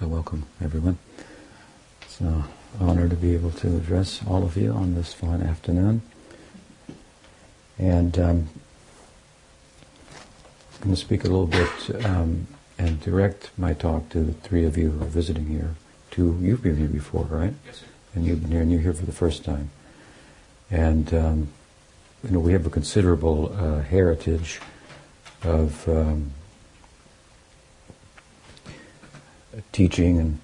So welcome everyone. It's an honor to be able to address all of you on this fine afternoon. And um, I'm going to speak a little bit um, and direct my talk to the three of you who are visiting here. Two, you've been here before, right? Yes, sir. And you've been here, and you're here for the first time. And um, you know, we have a considerable uh, heritage of um, teaching and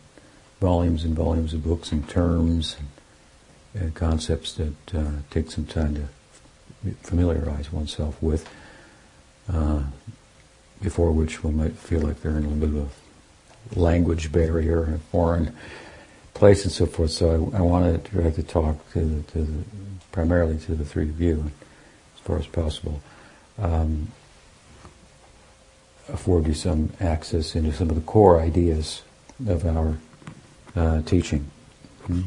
volumes and volumes of books and terms and, and concepts that uh, take some time to familiarize oneself with, uh, before which one might feel like they're in a little bit of a language barrier, a foreign place and so forth. So I, I want to direct the talk to, the, to the, primarily to the three of you, as far as possible. Um, afford you some access into some of the core ideas of our uh, teaching. Hmm.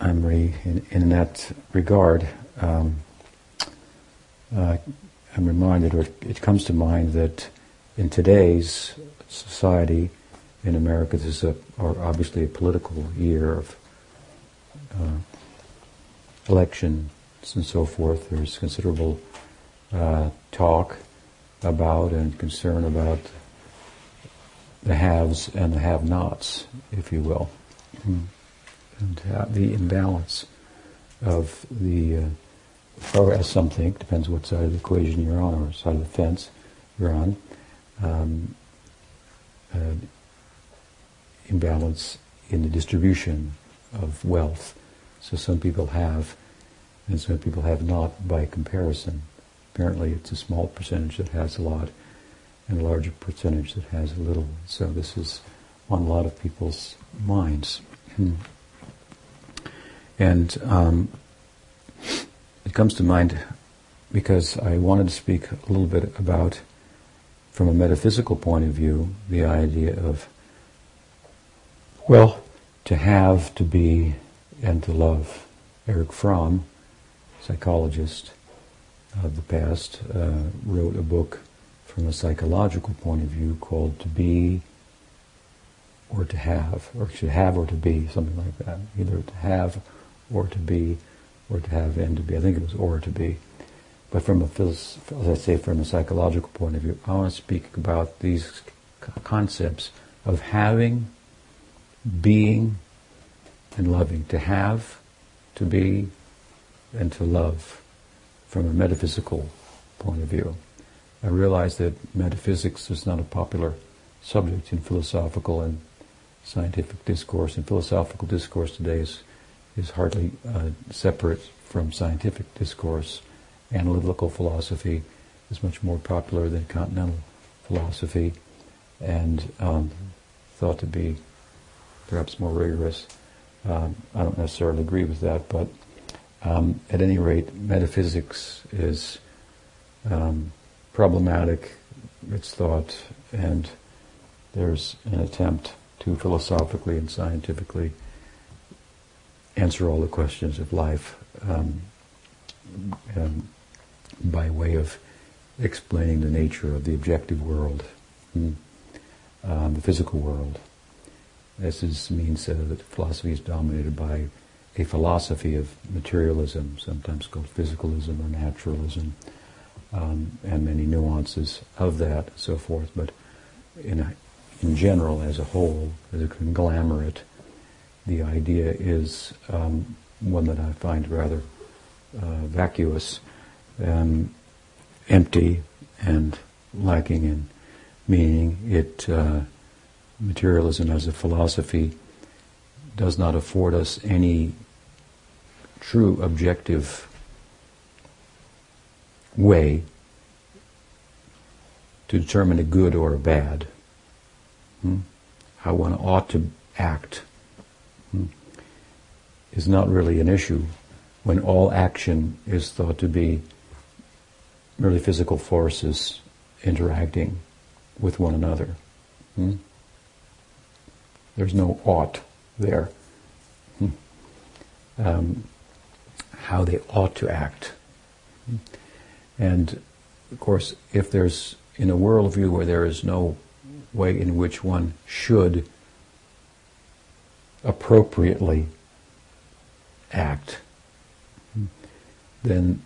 I'm re, in, in, that regard, um, uh, I'm reminded, or it comes to mind, that in today's society in America, this is a, or obviously a political year of uh, elections and so forth. There's considerable uh, talk about and concern about the haves and the have-nots, if you will, mm. and the imbalance of the, uh, or as some think, depends what side of the equation you're on or side of the fence you're on, um, uh, imbalance in the distribution of wealth. So some people have, and some people have not by comparison. Apparently, it's a small percentage that has a lot, and a larger percentage that has a little. So this is on a lot of people's minds. And um, it comes to mind because I wanted to speak a little bit about, from a metaphysical point of view, the idea of, well, to have, to be, and to love. Erich Fromm, psychologist, of the past uh, wrote a book from a psychological point of view called To Be or To Have, or to have or to be, something like that. Either to have or to be, or to have and to be. I think it was or to be. But from a, as I say, from a psychological point of view, I want to speak about these concepts of having, being, and loving. To have, to be, and to love from a metaphysical point of view. I realize that metaphysics is not a popular subject in philosophical and scientific discourse, and philosophical discourse today is, is hardly uh, separate from scientific discourse. Analytical philosophy is much more popular than continental philosophy, and um, thought to be perhaps more rigorous. Um, I don't necessarily agree with that, but um, at any rate, metaphysics is um, problematic, it's thought, and there's an attempt to philosophically and scientifically answer all the questions of life um, um by way of explaining the nature of the objective world, mm, the physical world. This is, means uh, that philosophy is dominated by a philosophy of materialism, sometimes called physicalism or naturalism, um, and many nuances of that, and so forth. But in, a, in general, as a whole, as a conglomerate, the idea is um, one that I find rather uh, vacuous, um, empty, and lacking in meaning. It uh, materialism as a philosophy does not afford us any true objective way to determine a good or a bad, hmm? how one ought to act, hmm? is not really an issue when all action is thought to be merely physical forces interacting with one another. Hmm? There's no ought there. Hmm. Um, how they ought to act. And of course, if there's in a worldview where there is no way in which one should appropriately act, then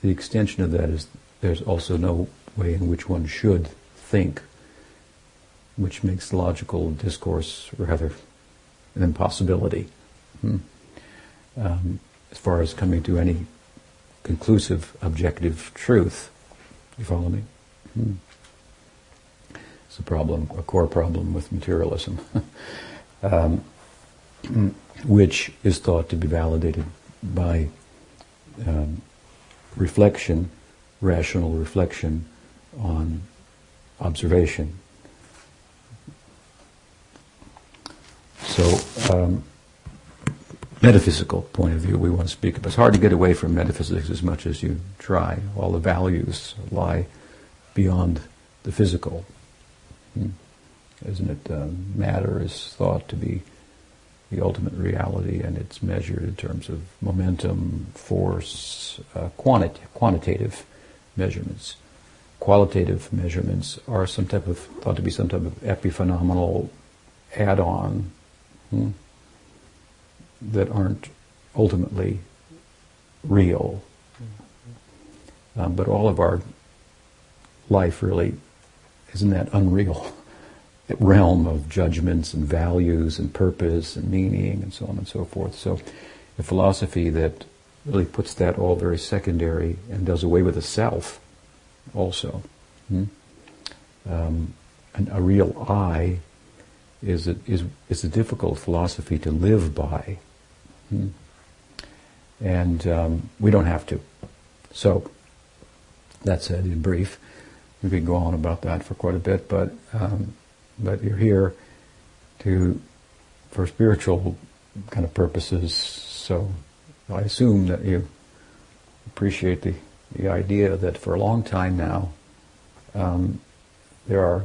the extension of that is there's also no way in which one should think, which makes logical discourse rather an impossibility. Hmm. Um, as far as coming to any conclusive objective truth. You follow me? Hmm. It's a problem, a core problem with materialism, um, which is thought to be validated by um, reflection, rational reflection on observation. So, um, metaphysical point of view we want to speak of. It's hard to get away from metaphysics as much as you try. All the values lie beyond the physical. Hmm. Isn't it? Uh, matter is thought to be the ultimate reality, and it's measured in terms of momentum, force, uh, quanti- quantitative measurements. Qualitative measurements are some type of thought to be some type of epiphenomenal add-on. Hmm that aren't ultimately real. Um, but all of our life really is in that unreal realm of judgments and values and purpose and meaning and so on and so forth. So a philosophy that really puts that all very secondary and does away with the self also. Hmm? Um, a real I is a, is, is a difficult philosophy to live by. Hmm. And um, we don't have to. So, that said, in brief, we could go on about that for quite a bit, but um, but you're here to for spiritual kind of purposes. So, I assume that you appreciate the the idea that for a long time now, um, there are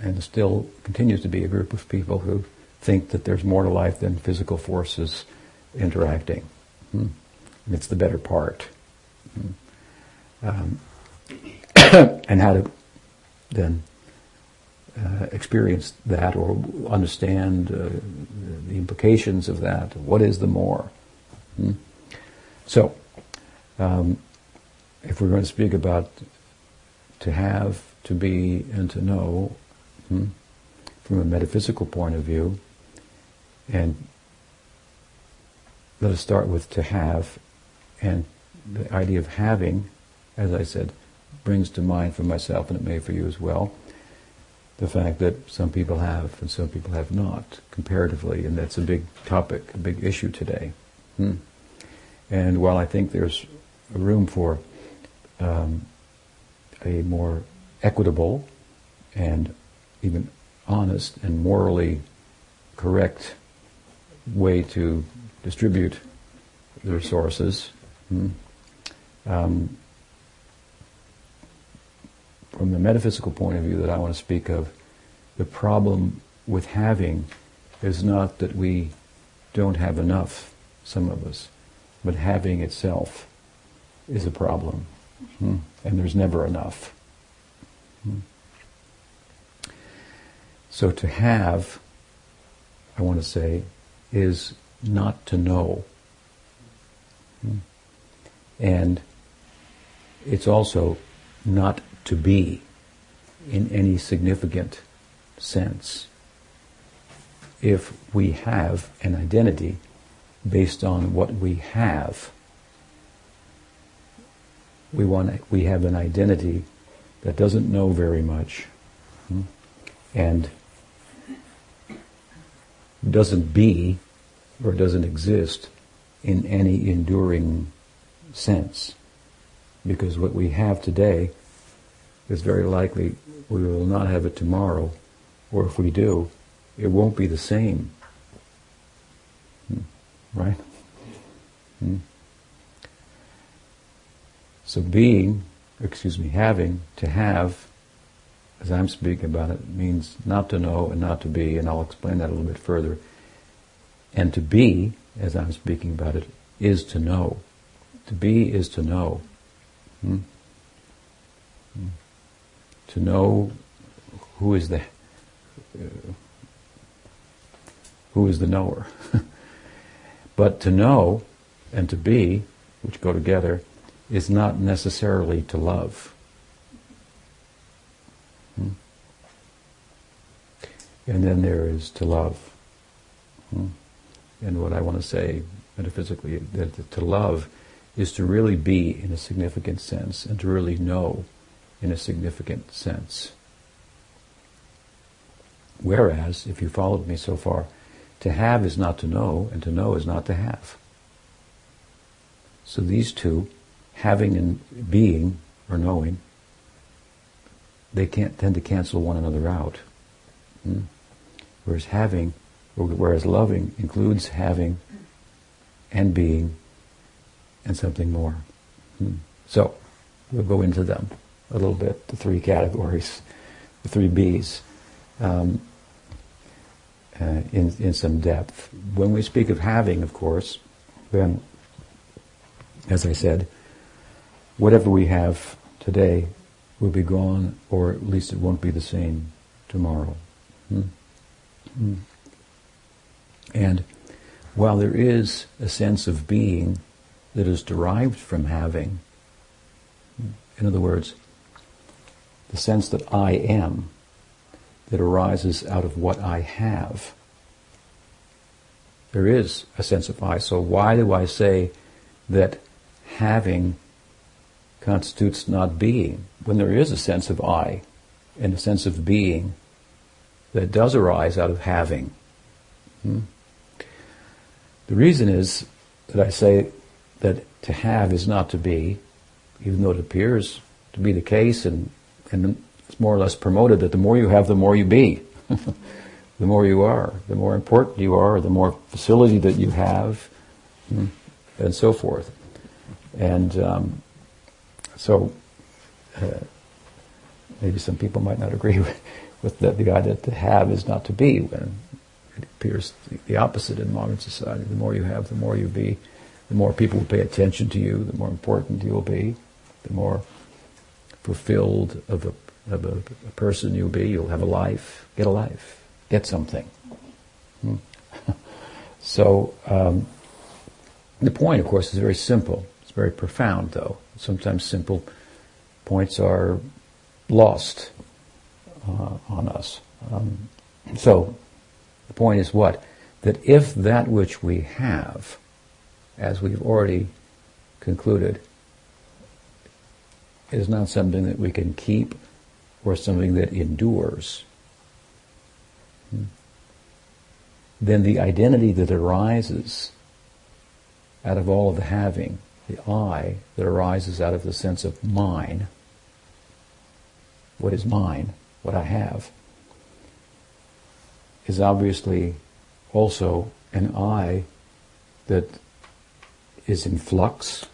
and still continues to be a group of people who think that there's more to life than physical forces interacting. Hmm. It's the better part. Hmm. Um, and how to then uh, experience that or understand uh, the implications of that. What is the more? Hmm? So, um, if we're going to speak about to have, to be, and to know hmm, from a metaphysical point of view, and let us start with to have, and the idea of having, as I said, brings to mind for myself, and it may for you as well, the fact that some people have and some people have not, comparatively, and that's a big topic, a big issue today. Hmm. And while I think there's room for um, a more equitable and even honest and morally correct way to distribute the resources. Hmm. Um, from the metaphysical point of view that I want to speak of, the problem with having is not that we don't have enough, some of us, but having itself is a problem. Hmm. And there's never enough. Hmm. So to have, I want to say, is not to know. Hmm. And it's also not to be in any significant sense. If we have an identity based on what we have, we want we have an identity that doesn't know very much hmm, and doesn't be or doesn't exist in any enduring sense. Because what we have today is very likely we will not have it tomorrow, or if we do, it won't be the same. Hmm. Right? Hmm. So being, excuse me, having, to have, as I'm speaking about it, means not to know and not to be, and I'll explain that a little bit further. And to be, as I'm speaking about it, is to know. To be is to know. Hmm? Hmm. to know who is the uh, who is the knower. but to know and to be, which go together, is not necessarily to love. Hmm? And then there is to love. And what I want to say metaphysically, that to love is to really be in a significant sense and to really know in a significant sense. Whereas, if you followed me so far, to have is not to know, and to know is not to have. So these two, having and being, or knowing, they can't tend to cancel one another out. Hmm? Whereas having, whereas loving includes having and being and something more. Hmm. So we'll go into them a little bit, the three categories, the three Bs. Um, uh, in, in some depth. When we speak of having, of course, then, as I said, whatever we have today will be gone, or at least it won't be the same tomorrow. Hmm? Hmm. And while there is a sense of being that is derived from having, in other words, the sense that I am, that arises out of what I have. There is a sense of I. So why do I say that having constitutes not being when there is a sense of I and a sense of being that does arise out of having? Hmm? The reason is that I say that to have is not to be, even though it appears to be the case and, and it's more or less promoted that the more you have, the more you be. the more you are, the more important you are, the more facility that you have, hmm, and so forth. And um, so, uh, maybe some people might not agree with, with the, the idea that to have is not to be, when it appears the, opposite in modern society. The more you have, the more you be. The more people will pay attention to you, the more important you will be, the more fulfilled of a of a, a person you'll be. You'll have a life. Get a life. Get something. Hmm. so um, the point, of course, is very simple. It's very profound, though. Sometimes simple points are lost uh, on us. Um, so the point is what? That if that which we have, as we've already concluded, is not something that we can keep or something that endures, then the identity that arises out of all of the having, the I that arises out of the sense of mine, what is mine, what I have, is obviously also an I that is in flux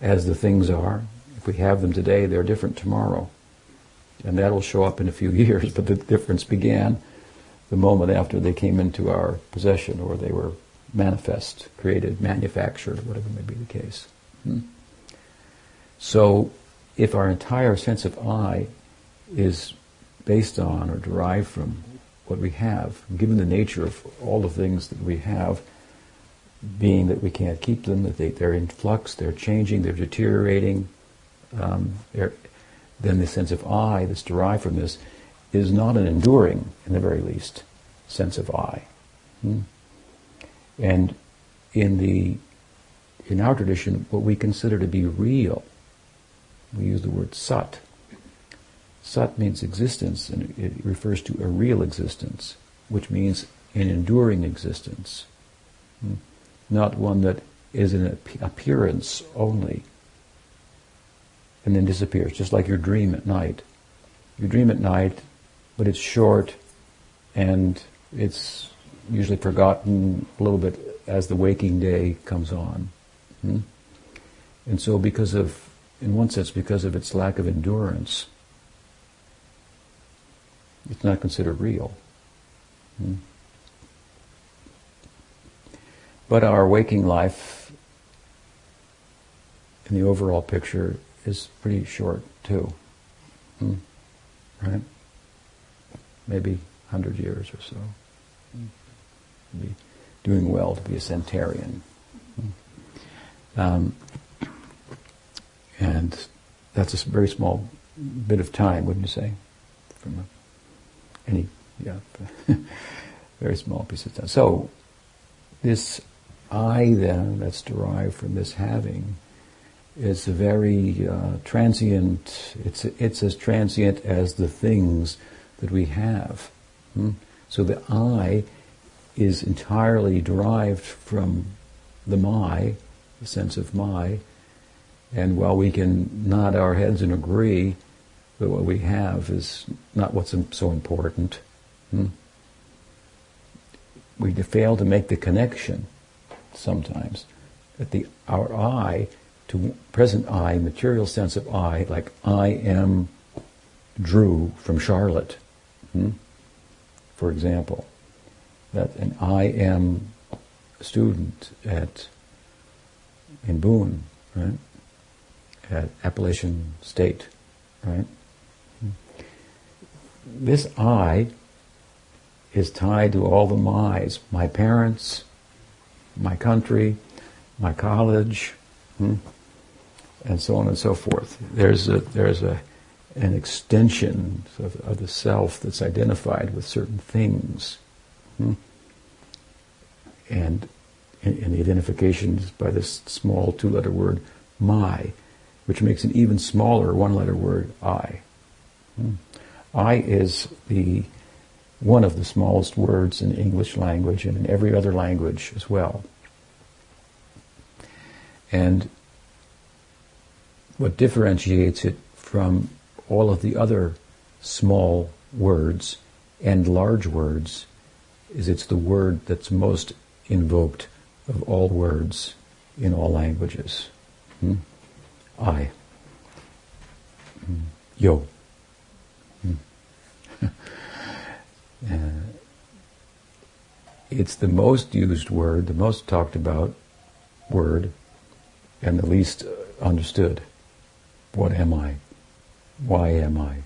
as the things are, if we have them today, they're different tomorrow. And that'll show up in a few years, but the difference began the moment after they came into our possession or they were manifest, created, manufactured, whatever may be the case. Hmm? So if our entire sense of I is based on or derived from what we have, given the nature of all the things that we have, being that we can't keep them, that they, they're in flux, they're changing, they're deteriorating, um, then the sense of I that's derived from this is not an enduring, in the very least, sense of I. Hmm? And in the in our tradition, what we consider to be real, we use the word sat. Sat means existence, and it refers to a real existence, which means an enduring existence, hmm? not one that is an appearance only, and then disappears, just like your dream at night. You dream at night, but it's short and it's usually forgotten a little bit as the waking day comes on. Hmm? And so, because of, in one sense, because of its lack of endurance, it's not considered real. Hmm? But our waking life, in the overall picture, is pretty short too. Hmm? Right? Maybe 100 years or so. Hmm. Be doing well to be a centenarian. Hmm. Um, and that's a very small bit of time, wouldn't you say? From any, yeah, very small piece of time. So, this I then, that's derived from this having, is a very uh, transient, it's, it's as transient as the things that we have. Hmm? So the I is entirely derived from the my, the sense of my, and while we can nod our heads and agree that what we have is not what's so important, hmm? we fail to make the connection sometimes that the our I to present I, material sense of I, like I am Drew from Charlotte, hmm? for example, that an I am student at in Boone, right? At Appalachian State, right? This I is tied to all the my's, my parents, my country, my college, hmm? and so on and so forth. There's a, there's a, an extension of, of the self that's identified with certain things. Hmm? And in, the identification is by this small two-letter word, my, which makes an even smaller one-letter word, I. Hmm? I is the one of the smallest words in the English language and in every other language as well. And what differentiates it from all of the other small words and large words is it's the word that's most invoked of all words in all languages. Hmm? I. Hmm. Yo. Uh, it's the most used word, the most talked about word, and the least understood. What am I? Why am I?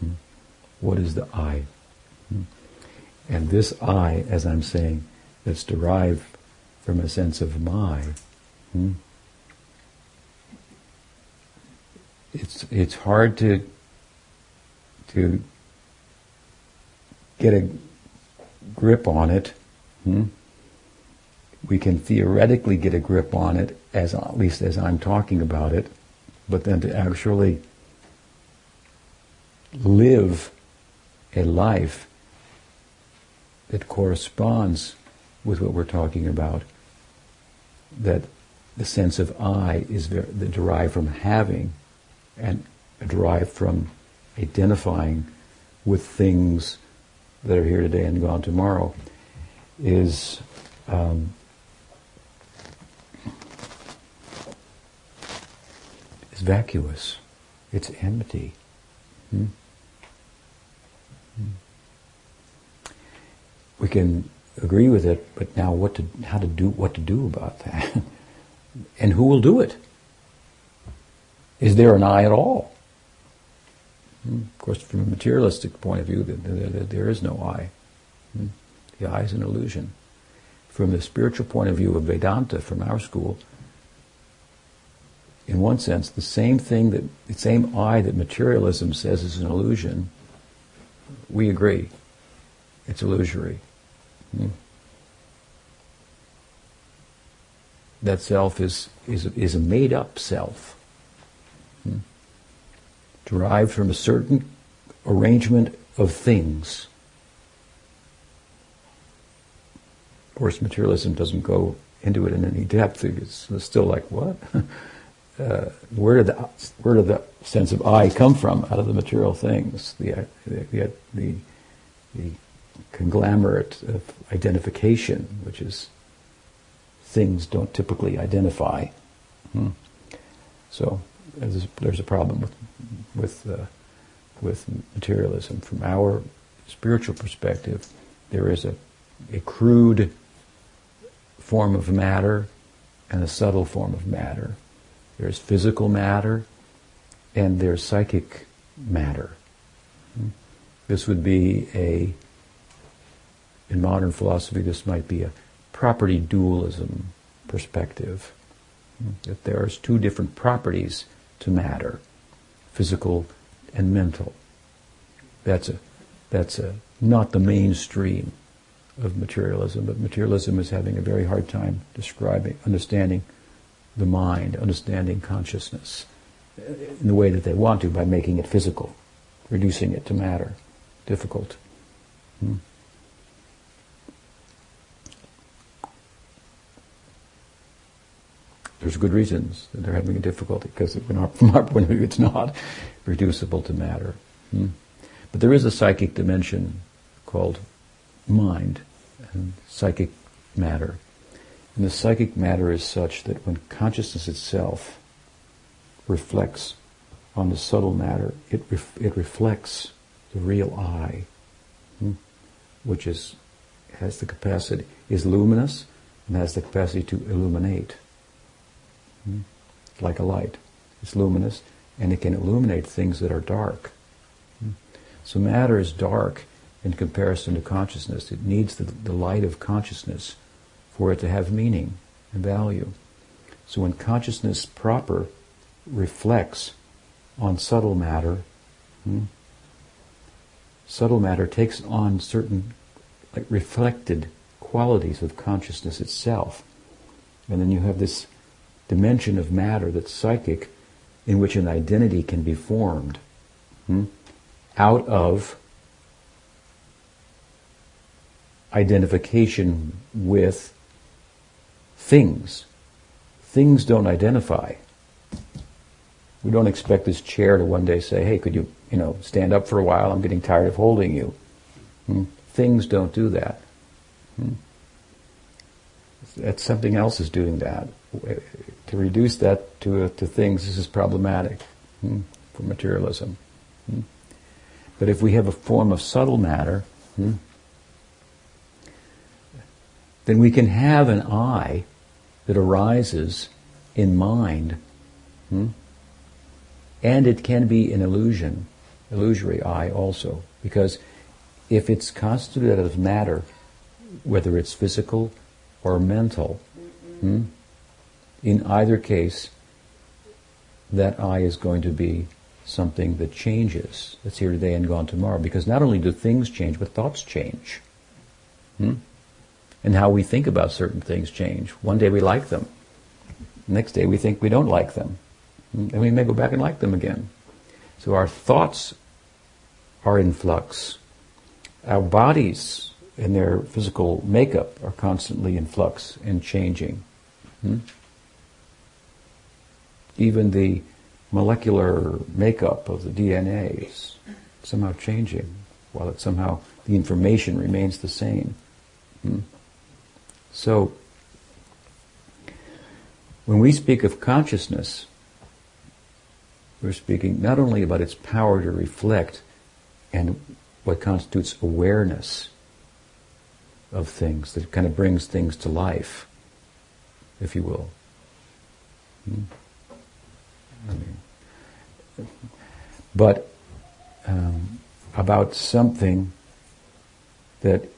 Hmm? What is the I? Hmm? And this I, as I'm saying, that's derived from a sense of my, hmm? it's it's hard to to get a grip on it. Hmm? We can theoretically get a grip on it, as at least as I'm talking about it, but then to actually live a life that corresponds with what we're talking about, that the sense of I is derived from having and derived from identifying with things that are here today and gone tomorrow, is um, It's vacuous. It's empty. Hmm? Hmm. We can agree with it, but now what to, how to do, what to do about that? and who will do it? Is there an I at all? Hmm. Of course, from a materialistic point of view, there is no I. Hmm. The I is an illusion. From the spiritual point of view of Vedanta, from our school, in one sense, the same thing that the same I that materialism says is an illusion. We agree, it's illusory. Hmm? That self is is is a made up self? Derived from a certain arrangement of things. Of course, materialism doesn't go into it in any depth. It's still like what. uh, where did the where did the sense of I come from out of the material things, the the the, the conglomerate of identification, which is things don't typically identify. Hmm. So there's, there's, a problem with with uh, with materialism. From our spiritual perspective, there is a a crude form of matter and a subtle form of matter there's physical matter and there's psychic matter. This would be a, in modern philosophy, this might be a property dualism perspective. That there's two different properties to matter, physical and mental. That's a, that's a, not the mainstream of materialism, but materialism is having a very hard time describing, understanding the mind, understanding consciousness in the way that they want to by making it physical, reducing it to matter. Difficult. Hmm. There's good reasons that they're having a difficulty because from our point of view, it's not reducible to matter. Hmm. But there is a psychic dimension called mind and psychic matter. And the psychic matter is such that when consciousness itself reflects on the subtle matter, it, ref- it reflects the real I, hmm, which is has the capacity, is luminous, and has the capacity to illuminate, like a light. It's luminous, and it can illuminate things that are dark. Hmm. So matter is dark in comparison to consciousness. It needs the, the light of consciousness for it to have meaning and value. So when consciousness proper reflects on subtle matter, hmm, subtle matter takes on certain like reflected qualities of consciousness itself. And then you have this dimension of matter that's psychic in which an identity can be formed hmm, out of identification with things. Things don't identify. We don't expect this chair to one day say, hey, could you, you know, stand up for a while? I'm getting tired of holding you. Hmm? Things don't do that. Hmm? That something else is doing that. To reduce that to, uh, to things, this is problematic hmm? for materialism. Hmm? But if we have a form of subtle matter, hmm, then we can have an I that arises in mind. Hmm? And it can be an illusion, illusory I also. Because if it's constituted of matter, whether it's physical or mental, hmm, in either case, that I is going to be something that changes, that's here today and gone tomorrow. Because not only do things change, but thoughts change. Hmm? And how we think about certain things change. One day we like them. next day we think we don't like them. And we may go back and like them again. So our thoughts are in flux. Our bodies and their physical makeup are constantly in flux and changing. Hmm? Even the molecular makeup of the DNA is somehow changing, while it somehow the information remains the same. Hmm? So, when we speak of consciousness, we're speaking not only about its power to reflect and what constitutes awareness of things, that kind of brings things to life, if you will. Hmm? But um, about something that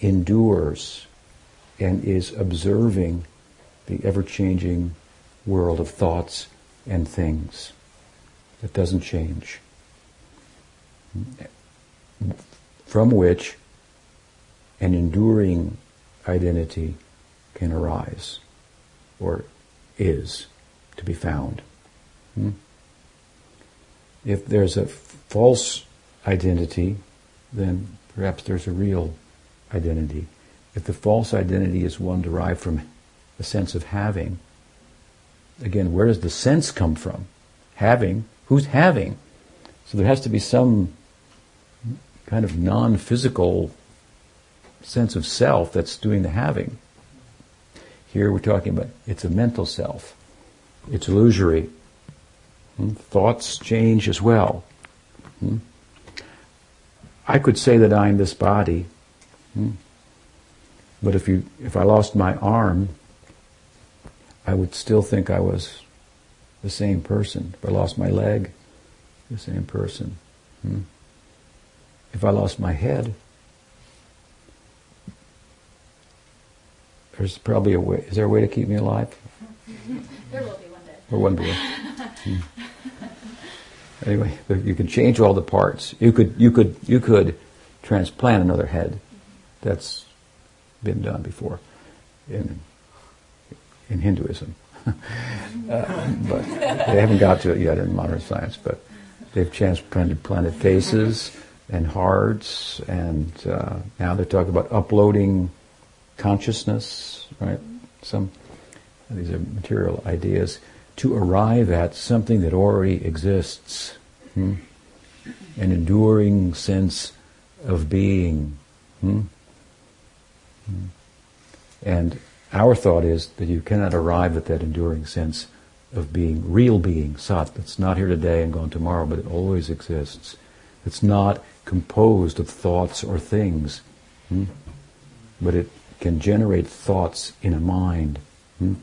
endures and is observing the ever changing world of thoughts and things that doesn't change, from which an enduring identity can arise or is to be found. Hmm? If there's a false identity, then perhaps there's a real identity. If the false identity is one derived from a sense of having, again, where does the sense come from? Having Who's having? So there has to be some kind of non-physical sense of self that's doing the having. Here we're talking about it's a mental self. It's illusory. Hmm? Thoughts change as well. Hmm? I could say that I'm this body, hmm? but if you if I lost my arm, I would still think I was the same person. If I lost my leg, the same person. If I lost my head, there's probably a way. Is there a way to keep me alive? there will be one day. Or one day. Anyway, you can change all the parts. You could, you could, you could transplant another head. That's been done before in in Hinduism. uh, but they haven't got to it yet in modern science. But they've transplanted planted faces and hearts, and uh, now they're talking about uploading consciousness. Right? Some these are material ideas to arrive at something that already exists, hmm? an enduring sense of being. Hmm? Hmm. And our thought is that you cannot arrive at that enduring sense of being, real being, sat, that's not here today and gone tomorrow, but it always exists. It's not composed of thoughts or things, hmm? but it can generate thoughts in a mind hmm?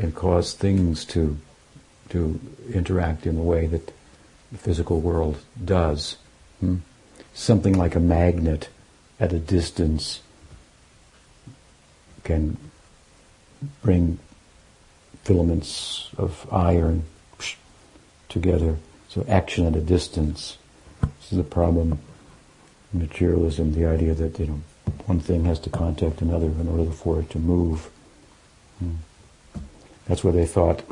And cause things to, to interact in the way that the physical world does. Hmm? Something like a magnet at a distance can bring filaments of iron together. So action at a distance. This is a problem materialism, the idea that you know one thing has to contact another in order for it to move. Hmm. That's where they thought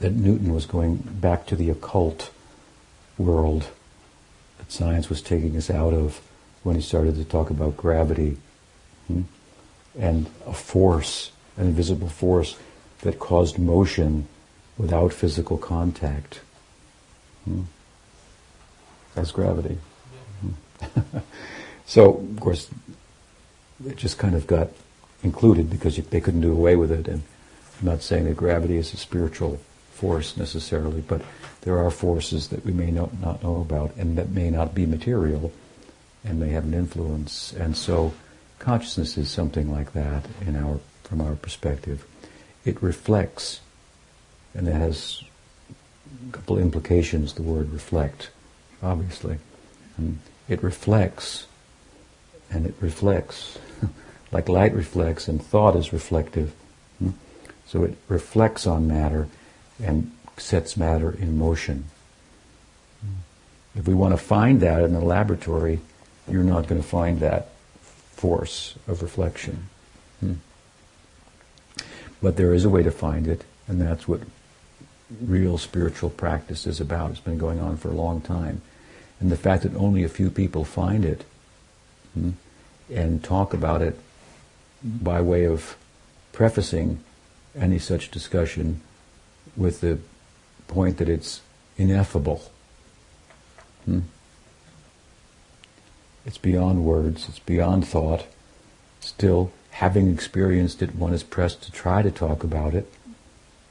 that Newton was going back to the occult world that science was taking us out of when he started to talk about gravity hmm? and a force an invisible force that caused motion without physical contact. Hmm. That's gravity. Hmm. so, of course, it just kind of got included because you, they couldn't do away with it. And I'm not saying that gravity is a spiritual force necessarily, but there are forces that we may not, not know about and that may not be material and may have an influence. And so consciousness is something like that in our from our perspective. It reflects, and it has a couple implications, the word reflect, obviously. And it reflects, and it reflects, like light reflects and thought is reflective. So it reflects on matter and sets matter in motion. If we want to find that in a laboratory, you're not going to find that force of reflection. Hmm. But there is a way to find it, and that's what real spiritual practice is about. It's been going on for a long time. And the fact that only a few people find it hmm, and talk about it by way of prefacing any such discussion with the point that it's ineffable. Hmm? It's beyond words, it's beyond thought. Still, having experienced it, one is pressed to try to talk about it,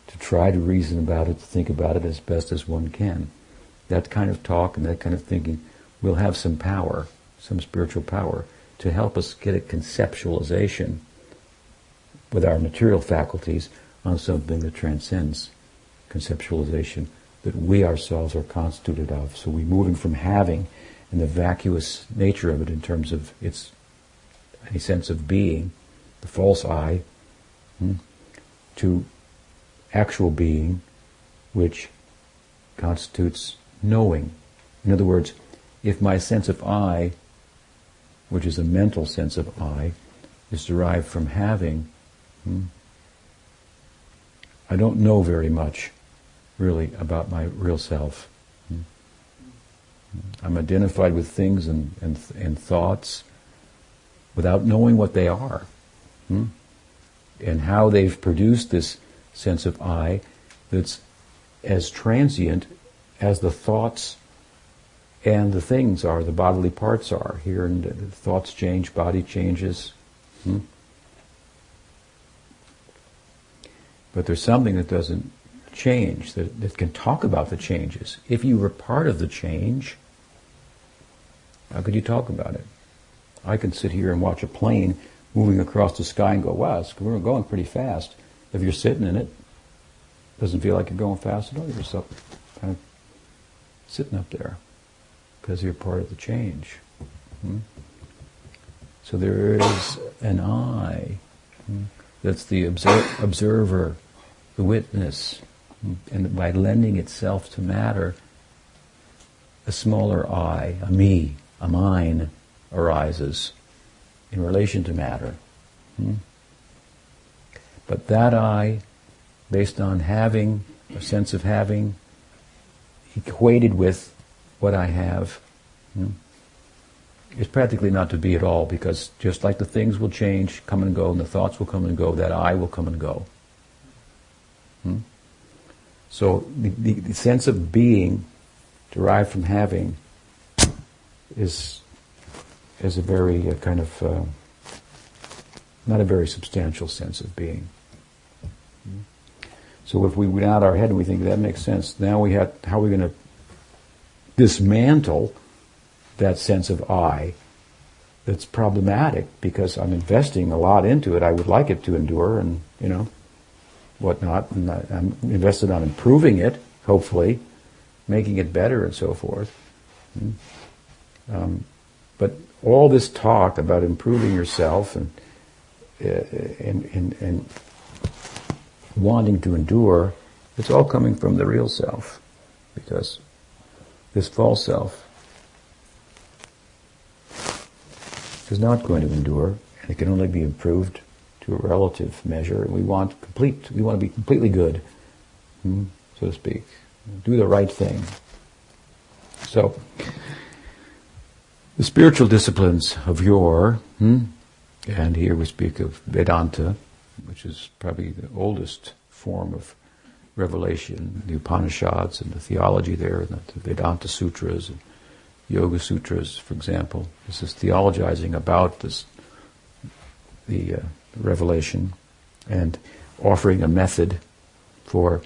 to try to reason about it, to think about it as best as one can. That kind of talk and that kind of thinking will have some power, some spiritual power, to help us get a conceptualization with our material faculties on something that transcends conceptualization that we ourselves are constituted of. So we're moving from having and the vacuous nature of it in terms of its any sense of being the false I, hmm, to actual being, which constitutes knowing. In other words, if my sense of I, which is a mental sense of I, is derived from having, hmm, I don't know very much, really, about my real self. Hmm. I'm identified with things and, and, and thoughts without knowing what they are. Hmm? And how they've produced this sense of I that's as transient as the thoughts and the things are, the bodily parts are. Here, and thoughts change, body changes. Hmm? But there's something that doesn't change, that, that can talk about the changes. If you were part of the change, how could you talk about it? I can sit here and watch a plane moving across the sky and go, wow, we're going pretty fast. If you're sitting in it, it doesn't feel like you're going fast at all. You're just kind of sitting up there because you're part of the change. Hmm? So there is an I hmm, that's the obser- observer, the witness, and by lending itself to matter, a smaller I, a me, a mine, arises in relation to matter. Hmm? But that I, based on having, a sense of having, equated with what I have, hmm, is practically not to be at all because just like the things will change, come and go, and the thoughts will come and go, that I will come and go. So the, the, the sense of being derived from having is is a very uh, kind of uh, not a very substantial sense of being. So if we nod our head and we think that makes sense, now we have how are we going to dismantle that sense of I that's problematic because I'm investing a lot into it. I would like it to endure and you know whatnot, and I, I'm invested on improving it, hopefully, making it better and so forth. Hmm. Um, but all this talk about improving yourself and, uh, and, and, and wanting to endure, it's all coming from the real self. Because this false self is not going to endure, and it can only be improved to a relative measure. And we want complete, we want to be completely good, hmm, so to speak. Do the right thing. So, the spiritual disciplines of yore, hmm, and here we speak of Vedanta, which is probably the oldest form of revelation, the Upanishads and the theology there, and the Vedanta Sutras and Yoga Sutras, for example. This is theologizing about this, the uh, revelation and offering a method for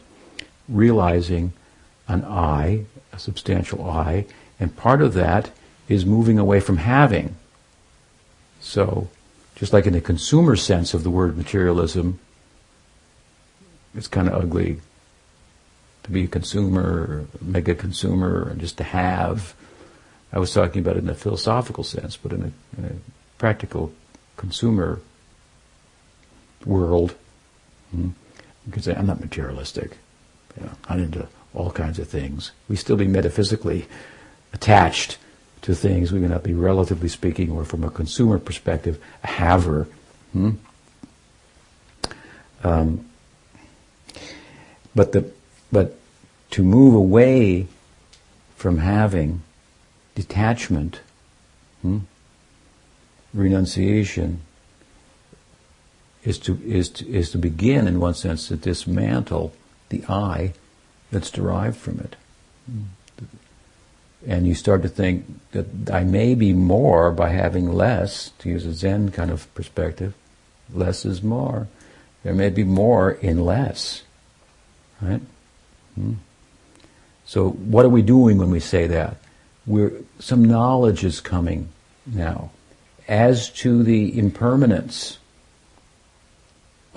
realizing an I, a substantial I, and part of that is moving away from having. So, just like in the consumer sense of the word materialism, it's kind of ugly to be a consumer, mega consumer, and just to have. I was talking about it in a philosophical sense, but in a, in a practical consumer world, hmm, you can say, I'm not materialistic. You know, I'm into all kinds of things. We still be metaphysically attached to things. We may not be, relatively speaking, or from a consumer perspective, a haver. Hmm? Um, but the but to move away from having detachment, hmm, renunciation, is to is to, is to begin in one sense to dismantle the I that's derived from it. And you start to think that I may be more by having less, to use a Zen kind of perspective. Less is more. There may be more in less. Right? Hmm. So what are we doing when we say that? We're, some knowledge is coming now as to the impermanence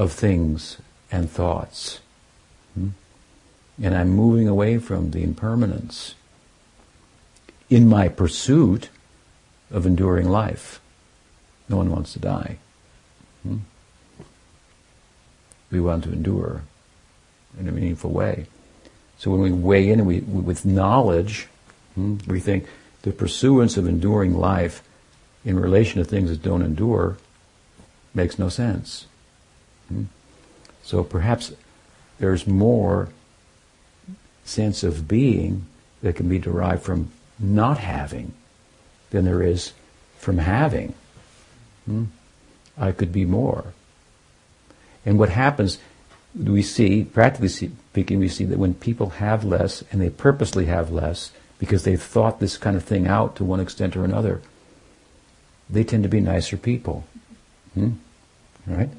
of things and thoughts. Hmm? And I'm moving away from the impermanence in my pursuit of enduring life. No one wants to die. Hmm? We want to endure in a meaningful way. So when we weigh in we, with knowledge, hmm, we think the pursuance of enduring life in relation to things that don't endure makes no sense. Hmm? So perhaps there's more sense of being that can be derived from not having than there is from having. Hmm? I could be more. And what happens, we see, practically speaking, we see that when people have less and they purposely have less because they've thought this kind of thing out to one extent or another, they tend to be nicer people. Hmm? Right?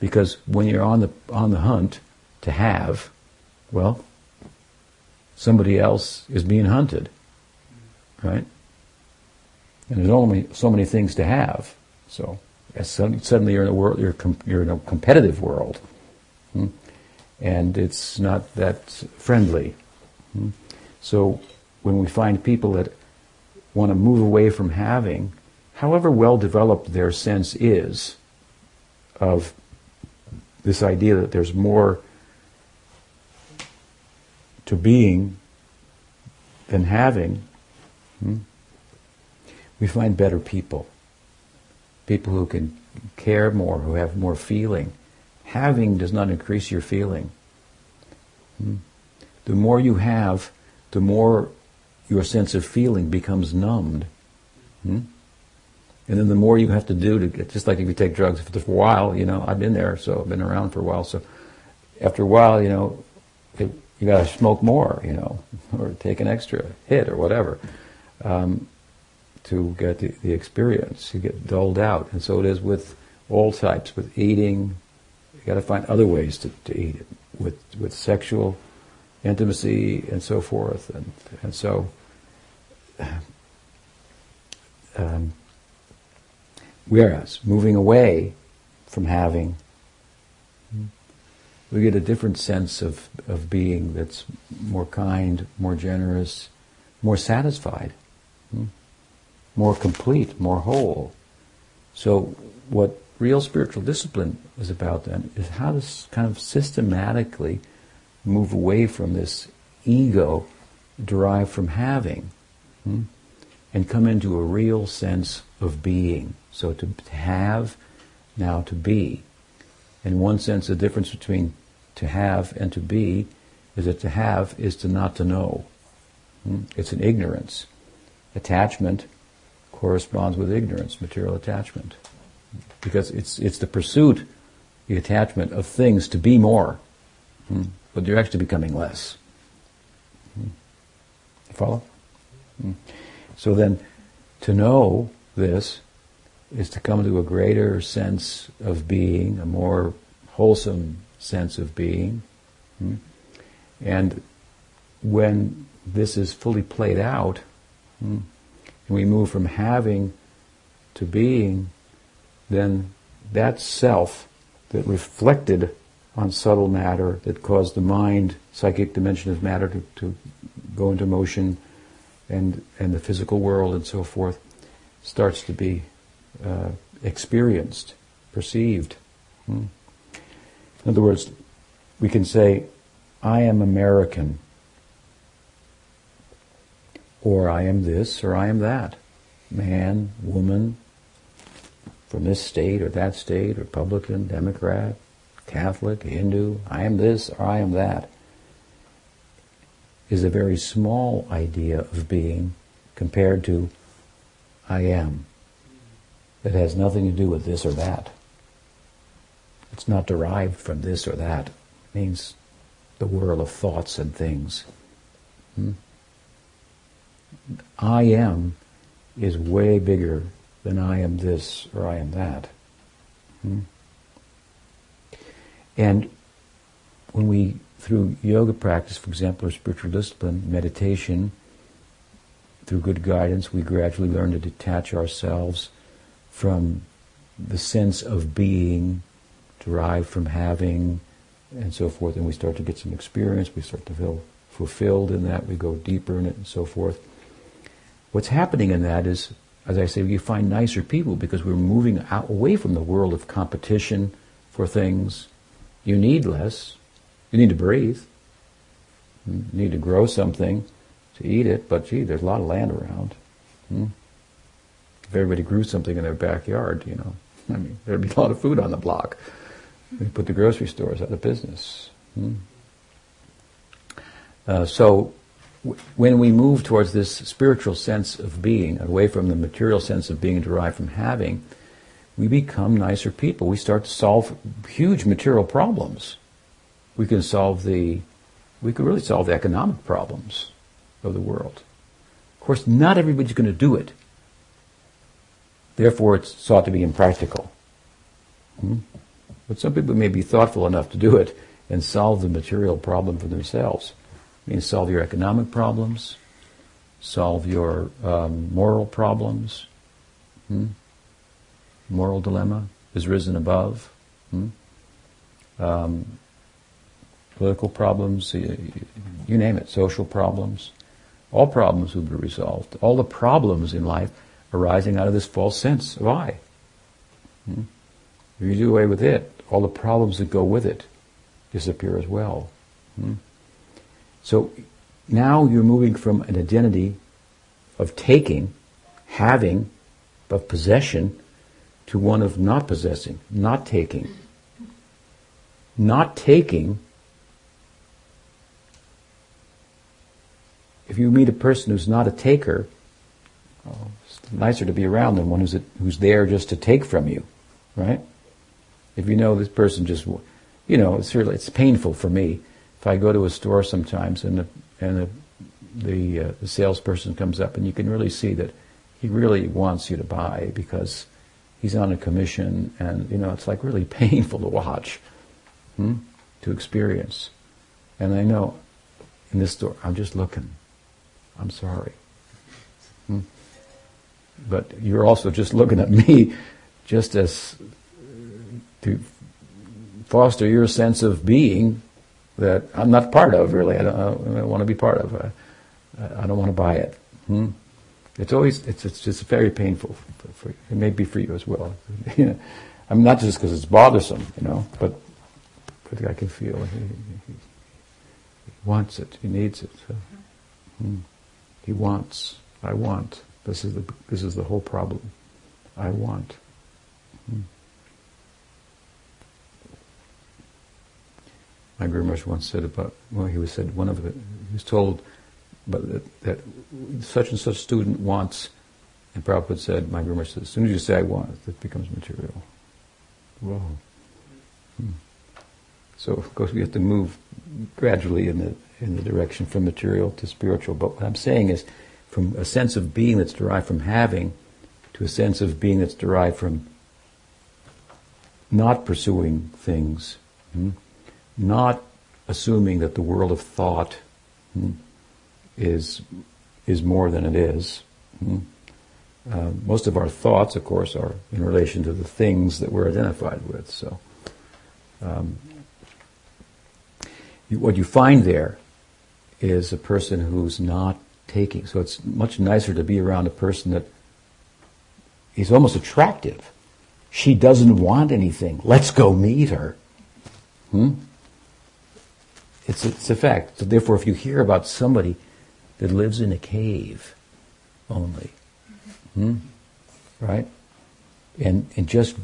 Because when you're on the on the hunt to have, well, somebody else is being hunted, right? And there's only so many things to have. So suddenly you're in a world, you're, com- you're in a competitive world, hmm? and it's not that friendly. Hmm? So when we find people that want to move away from having, however well developed their sense is of this idea that there's more to being than having, hmm, we find better people. People who can care more, who have more feeling. Having does not increase your feeling. Hmm. The more you have, the more your sense of feeling becomes numbed. Hmm? And then the more you have to do to get, just like if you take drugs for a while, you know, I've been there, so I've been around for a while. So after a while, you know, it, you got to smoke more, you know, or take an extra hit or whatever um, to get the, the experience. You get dulled out, and so it is with all types. With eating, you got to find other ways to, to eat it. With with sexual intimacy and so forth, and and so. Um, whereas moving away from having we get a different sense of, of being that's more kind, more generous, more satisfied, hmm? more complete, more whole. So, what real spiritual discipline is about then is how to kind of systematically move away from this ego derived from having hmm? and come into a real sense of being. So, to have, now to be in one sense, the difference between to have and to be is that to have is to not to know. Hmm? It's an ignorance. Attachment corresponds with ignorance, material attachment. Because it's, it's the pursuit, the attachment of things to be more. Hmm? But you're actually becoming less. Hmm? Follow? So then, to know this is to come to a greater sense of being, a more wholesome sense of being. Hmm? And when this is fully played out, hmm, and we move from having to being, then that self that reflected on subtle matter, that caused the mind, psychic dimension of matter to, to go into motion, and, and the physical world and so forth, starts to be uh, experienced, perceived. Hmm. In other words, we can say, I am American, or I am this, or I am that. Man, woman, from this state or that state, Republican, Democrat, Catholic, Hindu, I am this or I am that, is a very small idea of being compared to I am. That has nothing to do with this or that. It's not derived from this or that. It means the world of thoughts and things. Hmm? I am is way bigger than I am this or I am that. Hmm? And when we, through yoga practice, for example, or spiritual discipline, meditation, through good guidance, we gradually learn to detach ourselves from the sense of being derived from having and so forth, and we start to get some experience, we start to feel fulfilled in that, we go deeper in it and so forth. What's happening in that is, as I say, you find nicer people because we're moving out away from the world of competition for things. You need less. You need to breathe. You need to grow something to eat it, but gee, there's a lot of land around. Hmm? If everybody grew something in their backyard, you know, I mean, there'd be a lot of food on the block. We'd put the grocery stores out of business. Hmm? Uh, so, w- when we move towards this spiritual sense of being, away from the material sense of being derived from having, we become nicer people. We start to solve huge material problems. We can solve the, we could really solve the economic problems of the world. Of course, not everybody's going to do it. Therefore, it's sought to be impractical. Hmm? But some people may be thoughtful enough to do it and solve the material problem for themselves. I mean, solve your economic problems, solve your um, moral problems. Hmm? Moral dilemma is risen above. Hmm? Um, political problems, you, you, name it, social problems, all problems will be resolved. All the problems in life arising out of this false sense of I. Hmm? If you do away with it, all the problems that go with it disappear as well. Hmm? So now you're moving from an identity of taking, having, of possession, to one of not possessing, not taking. Not taking, if you meet a person who's not a taker, nicer to be around than one who's, a, who's there just to take from you, right? If you know this person just, you know, it's really, it's painful for me if I go to a store sometimes and the, and the, the, uh, the salesperson comes up and you can really see that he really wants you to buy because he's on a commission and, you know, it's like really painful to watch, hmm, to experience. And I know in this store, I'm just looking. I'm sorry. Hmm? But you're also just looking at me just as to foster your sense of being that I'm not part of, really. I don't, I don't want to be part of. I, I don't want to buy it. Hmm? It's always, it's, it's just very painful. For, for, it may be for you as well. you know, I mean, not just because it's bothersome, you know, but, but I can feel he, he, he wants it, he needs it. So, hmm. He wants, I want. This is the, this is the whole problem. I want. Hmm. My Guru Maharaj once said about, well, he was said, one of the, he was told but that, that, such and such student wants, and Prabhupada said, my Guru said, as soon as you say I want, it becomes material. Whoa. Hmm. So of course we have to move gradually in the in the direction from material to spiritual. But what I'm saying is, from a sense of being that's derived from having, to a sense of being that's derived from not pursuing things, hmm? not assuming that the world of thought. Hmm? is is more than it is. Hmm? Uh, most of our thoughts, of course, are in relation to the things that we're identified with. So, um, you, what you find there is a person who's not taking. So it's much nicer to be around a person that is almost attractive. She doesn't want anything. Let's go meet her. Hmm? It's, it's a fact. So therefore, if you hear about somebody that lives in a cave only. Hmm? Right? And, and just,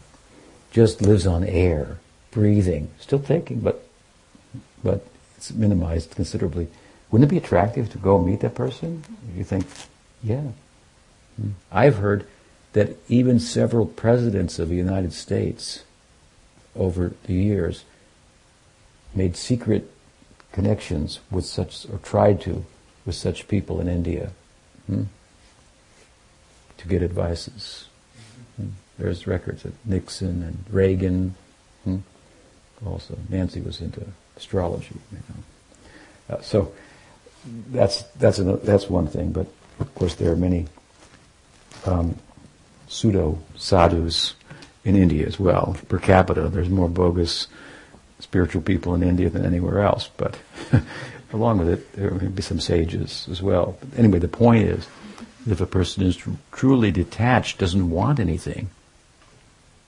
just lives on air, breathing, still taking, but, but it's minimized considerably. Wouldn't it be attractive to go meet that person? You think, yeah. Hmm. I've heard that even several presidents of the United States over the years made secret connections with such, or tried to, with such people in India hmm? to get advices. Hmm? There's records that Nixon and Reagan, hmm? also Nancy was into astrology. You know. Uh, so that's that's an, that's one thing, but of course there are many um, pseudo sadhus in India as well. Per capita, there's more bogus spiritual people in India than anywhere else. But along with it, there may be some sages as well. But anyway, the point is, if a person is tr- truly detached, doesn't want anything,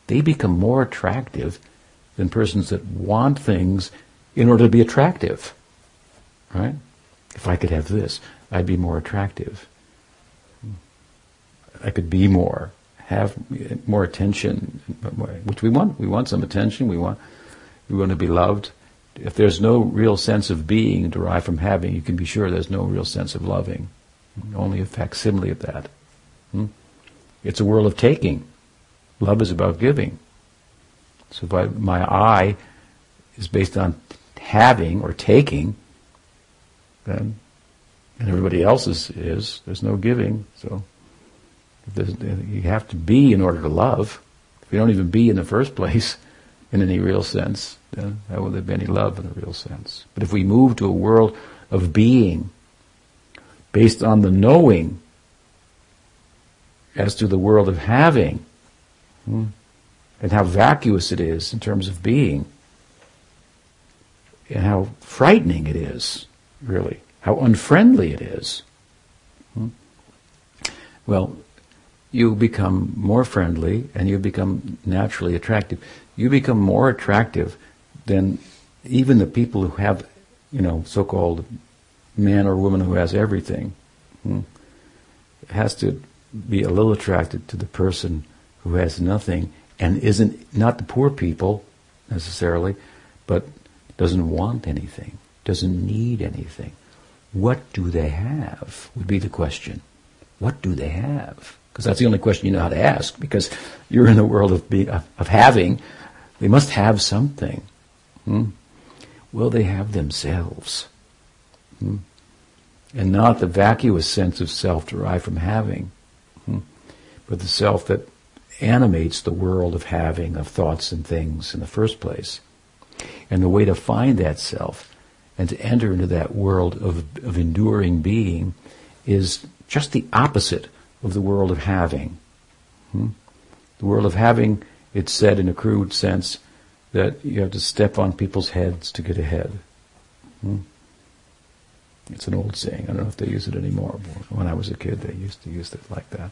they become more attractive than persons that want things in order to be attractive. Right? If I could have this, I'd be more attractive. I could be more, have more attention, which we want. We want some attention. We want, we want to be loved if there's no real sense of being derived from having, you can be sure there's no real sense of loving. Only a facsimile of that. Hmm? It's a world of taking. Love is about giving. So if I, my I is based on having or taking, then and everybody else's is, there's no giving. So you have to be in order to love. If you don't even be in the first place, in any real sense, then how will there be any love in a real sense? But if we move to a world of being, based on the knowing, as to the world of having, hmm, and how vacuous it is in terms of being, and how frightening it is, really, how unfriendly it is. Hmm? Well, you become more friendly and you become naturally attractive. You become more attractive than even the people who have, you know, so-called man or woman who has everything. Hmm? Has to be a little attracted to the person who has nothing and isn't not the poor people necessarily, but doesn't want anything, doesn't need anything. What do they have? Would be the question. What do they have? Because that's the only question you know how to ask. Because you're in the world of being, of, of having. They must have something. Hmm? Will they have themselves? Hmm? And not the vacuous sense of self derived from having, hmm? but the self that animates the world of having, of thoughts and things in the first place. And the way to find that self and to enter into that world of, of enduring being is just the opposite of the world of having. Hmm? The world of having, it's said in a crude sense, that you have to step on people's heads to get ahead. Hmm? It's an old saying. I don't know if they use it anymore. When I was a kid, they used to use it like that.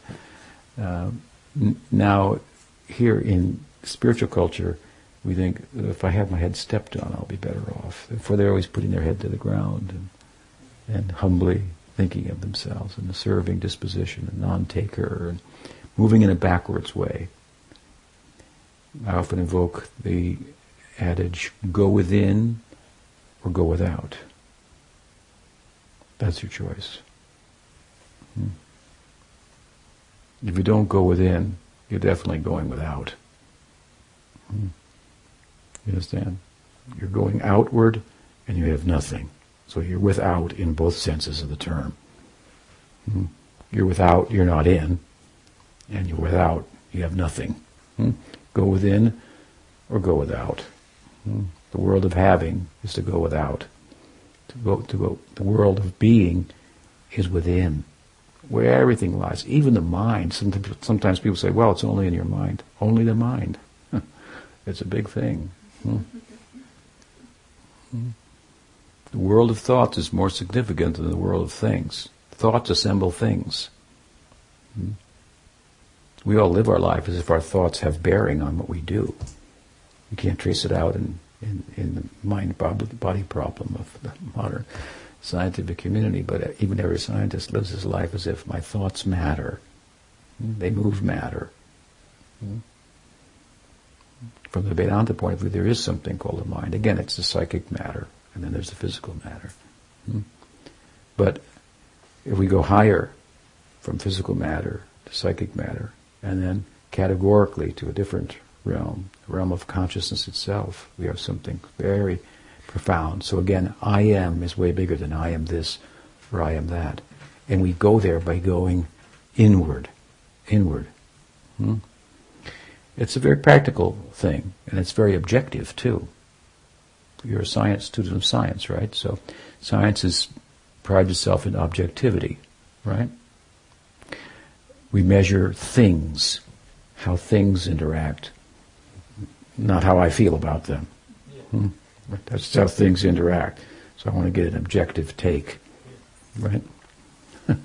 N- now, here in spiritual culture, we think if I have my head stepped on, I'll be better off. For they're always putting their head to the ground and, and humbly thinking of themselves in a serving disposition, a non-taker, and moving in a backwards way. I often invoke the adage, go within or go without. That's your choice. Hmm. If you don't go within, you're definitely going without. Hmm. You understand? You're going outward and you have nothing. So you're without in both senses of the term. Hmm. You're without, you're not in. And you're without, you have nothing. Hmm. Go within or go without. Hmm. The world of having is to go without. To go, to go, the world of being is within, where everything lies, even the mind. Sometimes, sometimes people say, well, it's only in your mind. Only the mind. it's a big thing. Hmm. Hmm. The world of thoughts is more significant than the world of things. Thoughts assemble things. Hmm. We all live our life as if our thoughts have bearing on what we do. You can't trace it out in, in, in the mind body problem of the modern scientific community, but even every scientist lives his life as if my thoughts matter. They move matter. From the Vedanta point of view, there is something called the mind. Again, it's the psychic matter, and then there's the physical matter. But if we go higher from physical matter to psychic matter, and then categorically to a different realm, the realm of consciousness itself, we have something very profound. So again, I am is way bigger than I am this or I am that. And we go there by going inward, inward. Hmm? It's a very practical thing, and it's very objective too. You're a science student of science, right? So science is prides itself in objectivity, right? We measure things, how things interact, not how I feel about them. Hmm? That's how things interact. So I want to get an objective take, right?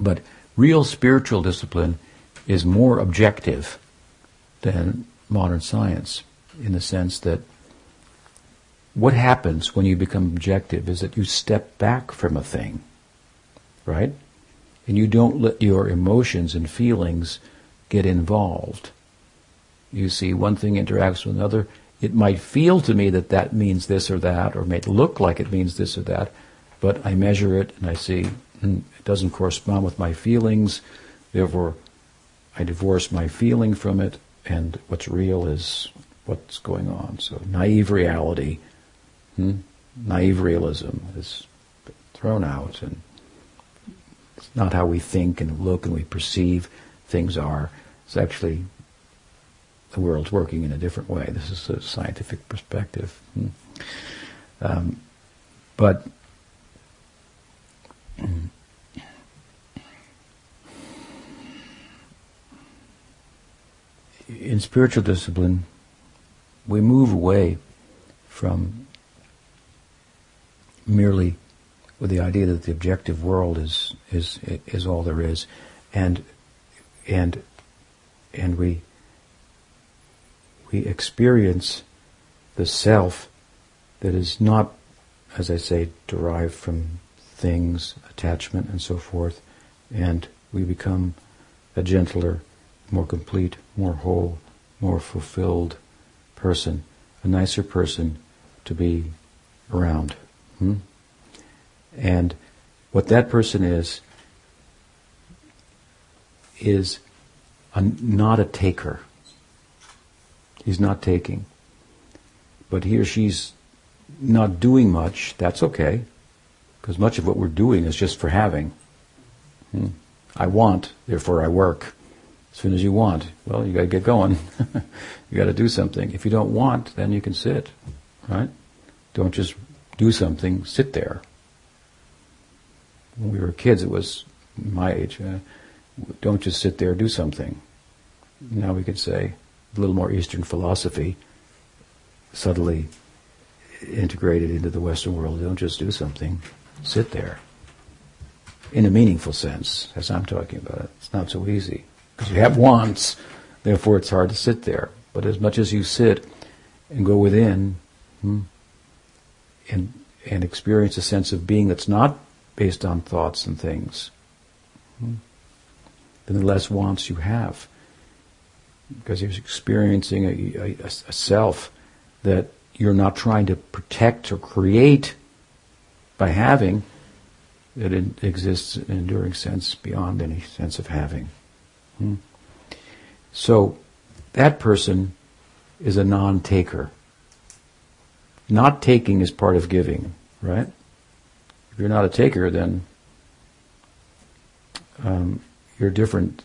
but real spiritual discipline is more objective than modern science in the sense that what happens when you become objective is that you step back from a thing, right? And you don't let your emotions and feelings get involved. You see, one thing interacts with another. It might feel to me that that means this or that, or may look like it means this or that, but I measure it and I see mm, it doesn't correspond with my feelings, therefore I divorce my feeling from it, and what's real is what's going on. So naive reality Hmm? Naive realism is thrown out, and it's not how we think and look and we perceive things are. It's actually the world's working in a different way. This is a scientific perspective. Hmm? Um, but in spiritual discipline, we move away from merely with the idea that the objective world is is is all there is, and and and we we experience the self that is not, as I say, derived from things, attachment, and so forth, and we become a gentler, more complete, more whole, more fulfilled person, a nicer person to be around. Hmm? And what that person is, is a, not a taker. He's not taking. But he or she's not doing much, that's okay. Because much of what we're doing is just for having. Hmm. I want, therefore I work. As soon as you want, well, you got to get going. you got to do something. If you don't want, then you can sit, right? Don't just do something, sit there. When we were kids, it was my age. Uh, don't just sit there, do something. Now we could say a little more Eastern philosophy, subtly integrated into the Western world. Don't just do something, sit there. In a meaningful sense, as I'm talking about it. It's not so easy. Because you have wants, therefore it's hard to sit there. But as much as you sit and go within hmm, and, and experience a sense of being that's not based on thoughts and things, hmm, then the less wants you have. Because you're experiencing a, a, a self that you're not trying to protect or create by having, that it exists in an enduring sense beyond any sense of having. Hmm? So that person is a non-taker. Not taking is part of giving, right? If you're not a taker, then um, you're different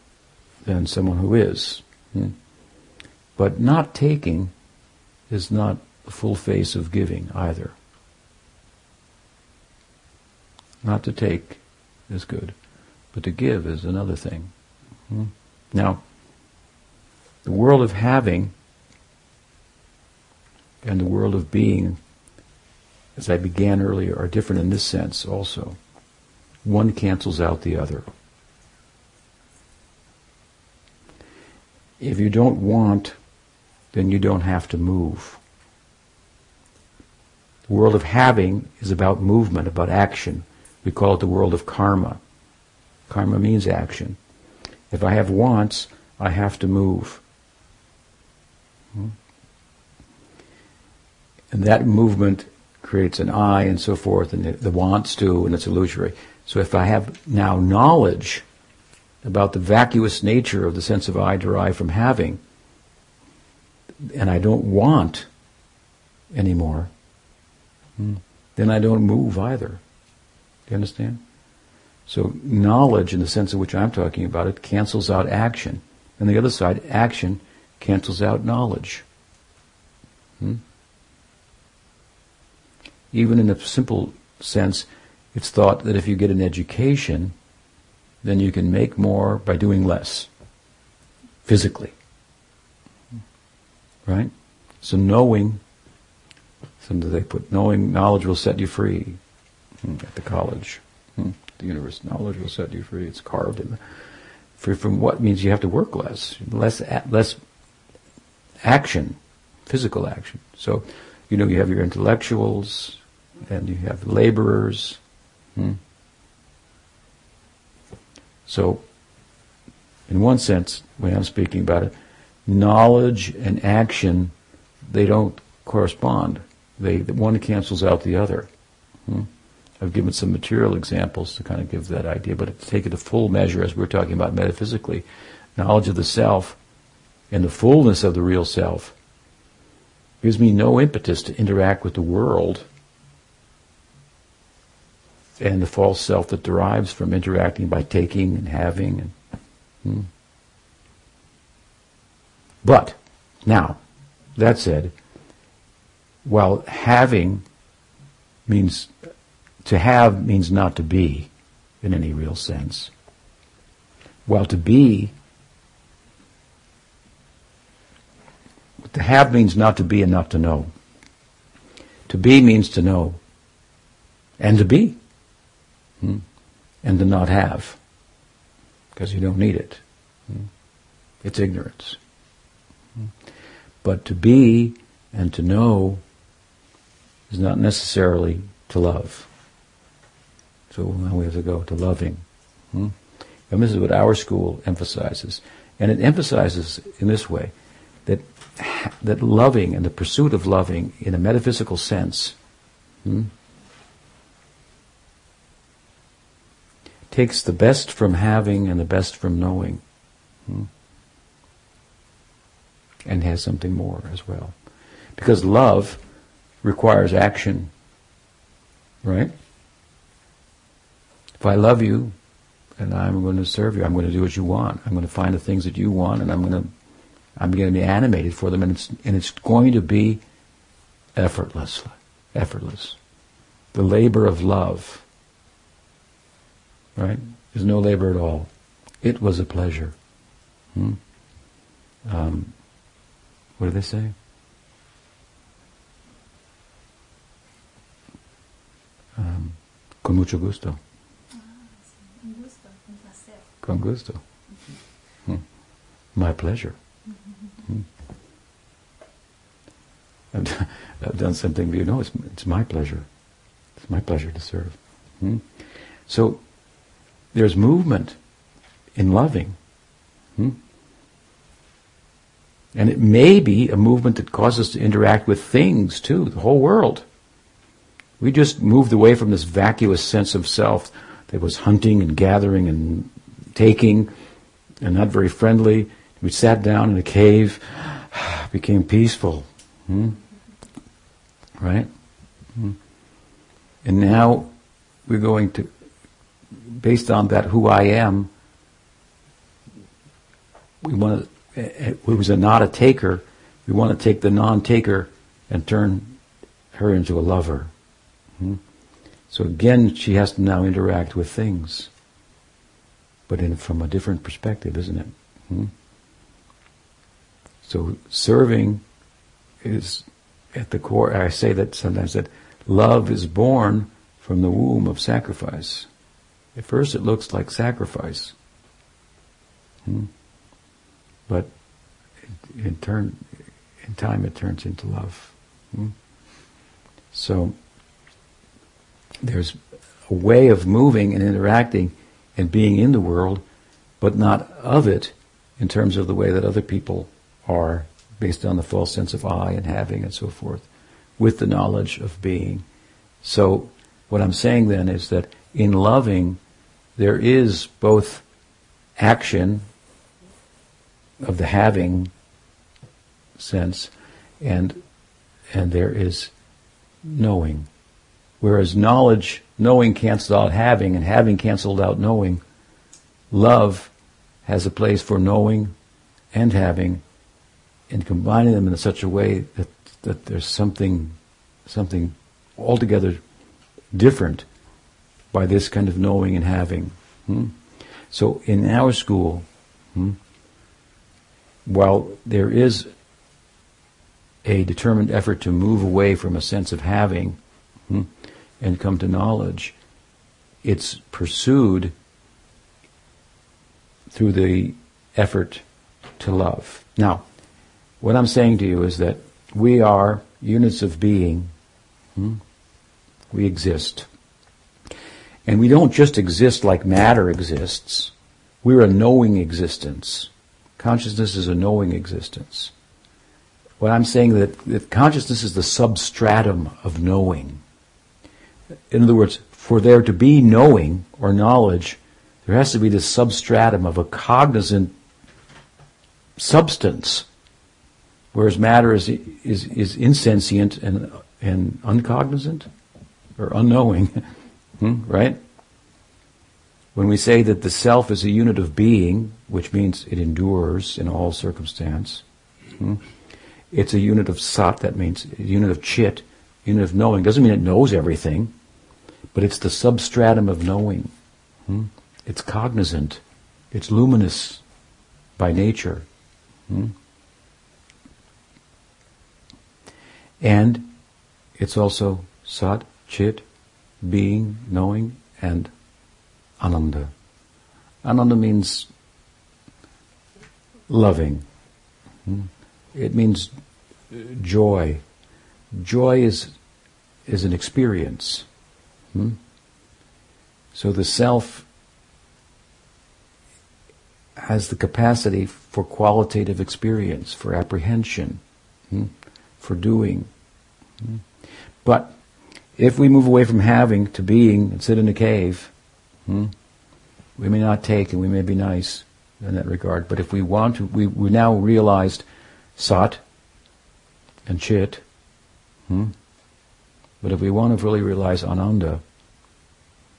than someone who is. Hmm? But not taking is not the full face of giving either. Not to take is good, but to give is another thing. Hmm? Now, the world of having and the world of being, as I began earlier, are different in this sense also. One cancels out the other. If you don't want, then you don't have to move. The world of having is about movement, about action. We call it the world of karma. Karma means action. If I have wants, I have to move. Hmm? And that movement creates an I and so forth, and the, wants do, and it's illusory. So if I have now knowledge about the vacuous nature of the sense of I derived from having, and I don't want anymore, hmm, then I don't move either. Do you understand? So knowledge, in the sense in which I'm talking about it, cancels out action. And the other side, action cancels out knowledge. Hmm? Even in a simple sense, it's thought that if you get an education, then you can make more by doing less, physically. Right? So knowing, sometimes they put knowing, knowledge will set you free hmm, at the college. Hmm, the universe, knowledge will set you free. It's carved in free from what means you have to work less, less, less action, physical action. So, you know, you have your intellectuals, and you have laborers. Hmm? So, in one sense, when I'm speaking about it, knowledge and action, they don't correspond. They one cancels out the other. Hmm? I've given some material examples to kind of give that idea, but to take it to full measure, as we're talking about metaphysically, knowledge of the self and the fullness of the real self gives me no impetus to interact with the world and the false self that derives from interacting by taking and having. And, hmm. But, now, that said, while having means, to have means not to be in any real sense, while to be, to have means not to be and not to know. To be means to know and to be. Hmm? And to not have, because you don't need it. Hmm? It's ignorance. Hmm? But to be and to know is not necessarily to love. So now we have to go to loving. Hmm? And this is what our school emphasizes. And it emphasizes in this way that, that loving and the pursuit of loving in a metaphysical sense hmm, takes the best from having and the best from knowing. Hmm, and has something more as well. Because love requires action, right? If I love you and I'm going to serve you, I'm going to do what you want. I'm going to find the things that you want and I'm going to I'm going to be animated for them and it's and it's going to be effortless. Effortless. The labor of love. Right? There's no labor at all. It was a pleasure. Hmm? Um, what do they say? Um, con mucho gusto. Con gusto. Hmm. My pleasure. Hmm. I've, I've, done something for you. No, it's, it's my pleasure. It's my pleasure to serve. Hmm. So there's movement in loving. And it may be a movement that causes us to interact with things too, the whole world. We just moved away from this vacuous sense of self that was hunting and gathering and taking and not very friendly. We sat down in a cave, became peaceful. Hmm? Right? Hmm? And now we're going to, based on that who I am, we want to, who was a not a taker, we want to take the non-taker and turn her into a lover. Hmm? So again, she has to now interact with things, but in, from a different perspective, isn't it? Hmm? So serving is at the core. I say that sometimes that love is born from the womb of sacrifice. At first, it looks like sacrifice, hmm? but in, in turn, in time, it turns into love. Hmm? So there's a way of moving and interacting and being in the world, but not of it in terms of the way that other people are based on the false sense of I and having and so forth, with the knowledge of being. So what I'm saying then is that in loving, there is both action of the having sense and and there is knowing. Whereas knowledge, knowing cancels out having, and having canceled out knowing. Love has a place for knowing and having, and combining them in such a way that, that there's something, something altogether different by this kind of knowing and having. Hmm? So in our school, hmm, while there is a determined effort to move away from a sense of having, and come to knowledge, it's pursued through the effort to love. Now, what I'm saying to you is that we are units of being. Hmm? We exist. And we don't just exist like matter exists. We're a knowing existence. Consciousness is a knowing existence. What I'm saying that, that consciousness is the substratum of knowing in other words, for there to be knowing or knowledge, there has to be this substratum of a cognizant substance, whereas matter is is, is insentient and and uncognizant or unknowing, hmm, right? When we say that the self is a unit of being, which means it endures in all circumstance, hmm, it's a unit of sat, that means a unit of chit, unit of knowing. Doesn't mean it knows everything but it's the substratum of knowing. Hmm? It's cognizant. It's luminous by nature. Hmm? And it's also sat, chit, being, knowing, and ananda. Ananda means loving. Hmm? It means joy. Joy is is an experience. Hmm? So the self has the capacity for qualitative experience, for apprehension, hmm? for doing. Hmm? But if we move away from having to being and sit in a cave, hmm, we may not take and we may be nice in that regard. But if we want to, we, we now realized sat and chit. But if we want to really realize ananda,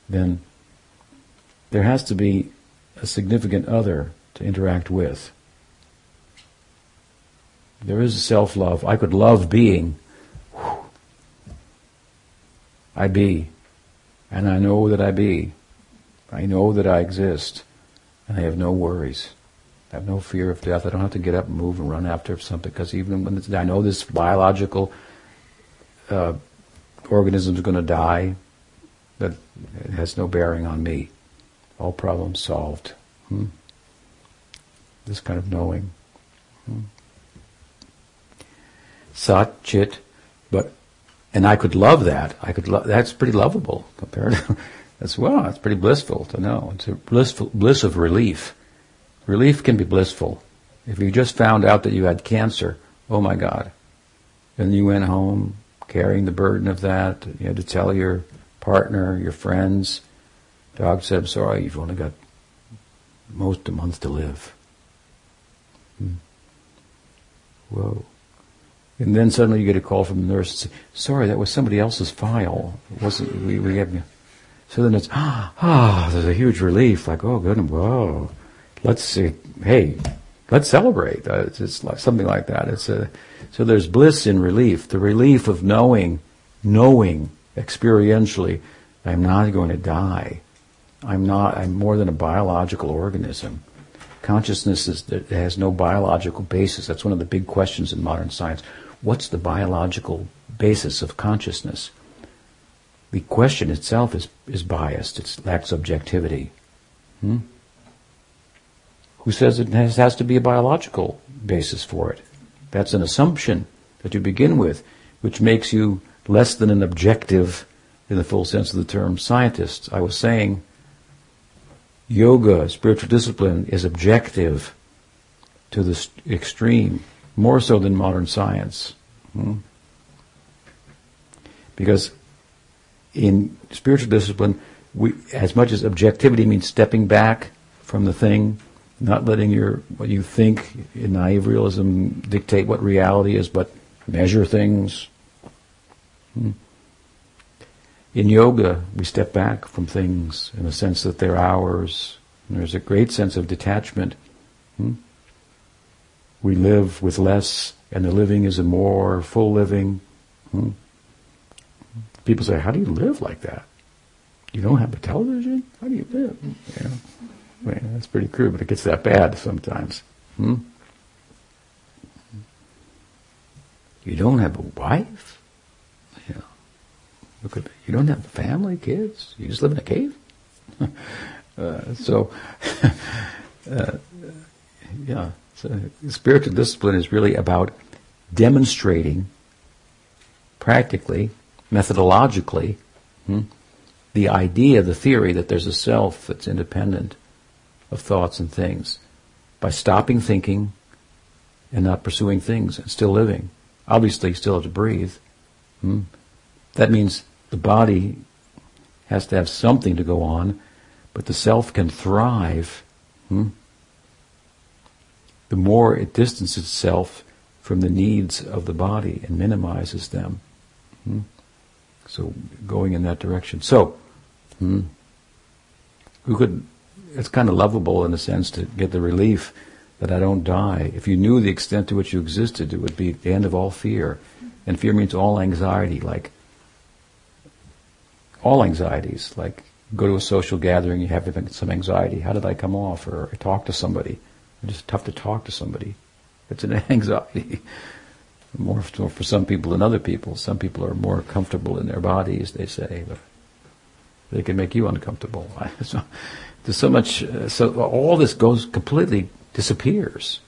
then there has to be a significant other to interact with. There is self-love. I could love being. I be. And I know that I be. I know that I exist. And I have no worries. I have no fear of death. I don't have to get up and move and run after something because even when I know this biological uh, organism is going to die, that it has no bearing on me. All problems solved. Hmm? This kind of knowing. Hmm? Sat, chit, but, and I could love that. I could love, that's pretty lovable compared to, as well. It's pretty blissful to know. It's a blissful, bliss of relief. Relief can be blissful. If you just found out that you had cancer, oh my God. And you went home carrying the burden of that. You had to tell your partner, your friends. Dog said, I'm sorry, you've only got most a month to live. Hmm. Whoa. And then suddenly you get a call from the nurse and say, sorry, that was somebody else's file. It wasn't, we, we have. So then it's, ah, ah, there's a huge relief, like, oh, good, whoa. Let's see, hey, let's celebrate. Uh, it's, it's like something like that. It's a, so there's bliss in relief, the relief of knowing, knowing experientially, I'm not going to die. I'm not, I'm more than a biological organism. Consciousness is, has no biological basis. That's one of the big questions in modern science. What's the biological basis of consciousness? The question itself is, is biased. It lacks objectivity. Hmm? Who says it has, has to be a biological basis for it? That's an assumption that you begin with, which makes you less than an objective, in the full sense of the term, scientist. I was saying yoga, spiritual discipline, is objective to the extreme, more so than modern science. Hmm? Because in spiritual discipline, we, as much as objectivity means stepping back from the thing, not letting your what you think in naive realism dictate what reality is, but measure things. Hmm. In yoga, we step back from things in the sense that they're ours. There's a great sense of detachment. Hmm? We live with less, and the living is a more full living. Hmm? People say, "How do you live like that? You don't have a television? How do you live?" You that's pretty crude, but it gets that bad sometimes. Hmm? You don't have a wife? You know, look at you don't have a family, kids. You just live in a cave. uh, so, uh, yeah. So spiritual discipline is really about demonstrating, practically, methodologically, hmm, the idea, the theory that there's a self that's independent of thoughts and things by stopping thinking and not pursuing things and still living. Obviously, you still have to breathe. Hmm? That means the body has to have something to go on, but the self can thrive. Hmm? The more it distances itself from the needs of the body and minimizes them. Hmm? So, going in that direction. So, hmm, who could it's kind of lovable in a sense to get the relief that I don't die. If you knew the extent to which you existed, it would be the end of all fear. And fear means all anxiety, like all anxieties, like go to a social gathering, you have some anxiety. How did I come off? Or talk to somebody. It's just tough to talk to somebody. It's an anxiety. More for, some people than other people. Some people are more comfortable in their bodies, they say. They can make you uncomfortable. so, there's so much. Uh, so all this goes completely disappears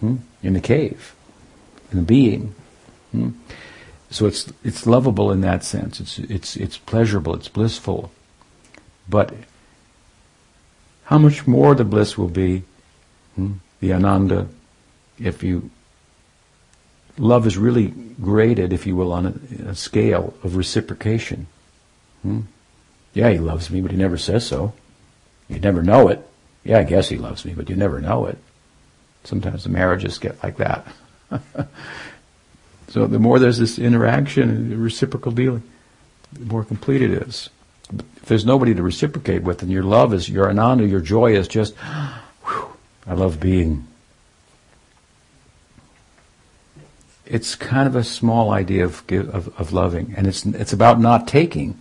hmm? in the cave, in the being. Hmm? So it's it's lovable in that sense. It's it's it's pleasurable. It's blissful. But how much more the bliss will be, hmm? the ananda, if you love is really graded, if you will, on a, a scale of reciprocation. Hmm? Yeah, he loves me, but he never says so. You never know it. Yeah, I guess he loves me, but you never know it. Sometimes the marriages get like that. so the more there's this interaction, and reciprocal dealing, the more complete it is. If there's nobody to reciprocate with, and your love is your ananda, your joy is just, whew, I love being. It's kind of a small idea of, of, of loving, and it's it's about not taking.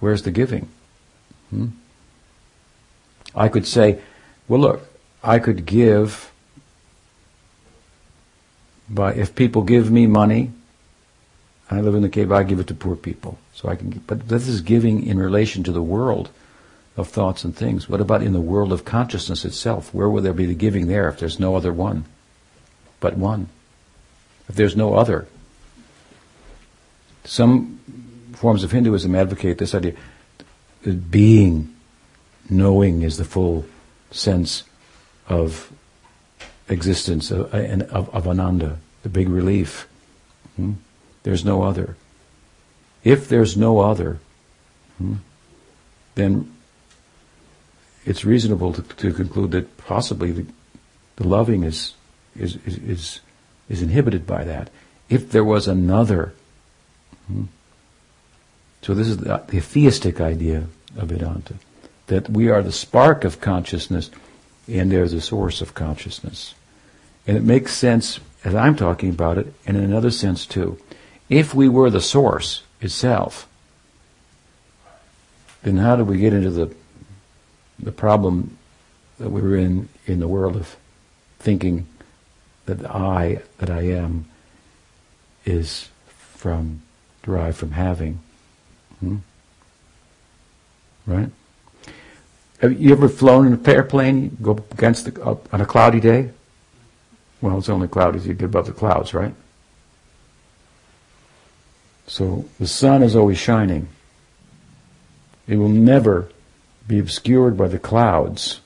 Where's the giving? Hmm? I could say, well, look, I could give if people give me money, I live in the cave, I give it to poor people. So I can, but this is giving in relation to the world of thoughts and things. What about in the world of consciousness itself? Where will there be the giving there if there's no other one but one? If there's no other. Some forms of Hinduism advocate this idea that being knowing is the full sense of existence of, of, of ananda, the big relief. Hmm? There's no other. If there's no other, hmm, then it's reasonable to, to, conclude that possibly the, the loving is, is, is, is, is inhibited by that. If there was another, hmm, so this is the, the theistic idea of Vedanta that we are the spark of consciousness and they're the source of consciousness. And it makes sense as I'm talking about it, and in another sense too. If we were the source itself, then how do we get into the the problem that we're in in the world of thinking that I that I am is from derived from having? Hmm? Right? Have you ever flown in an airplane, go against the, uh, on a cloudy day? Well, it's only cloudy as you get above the clouds, right? So the sun is always shining. It will never be obscured by the clouds.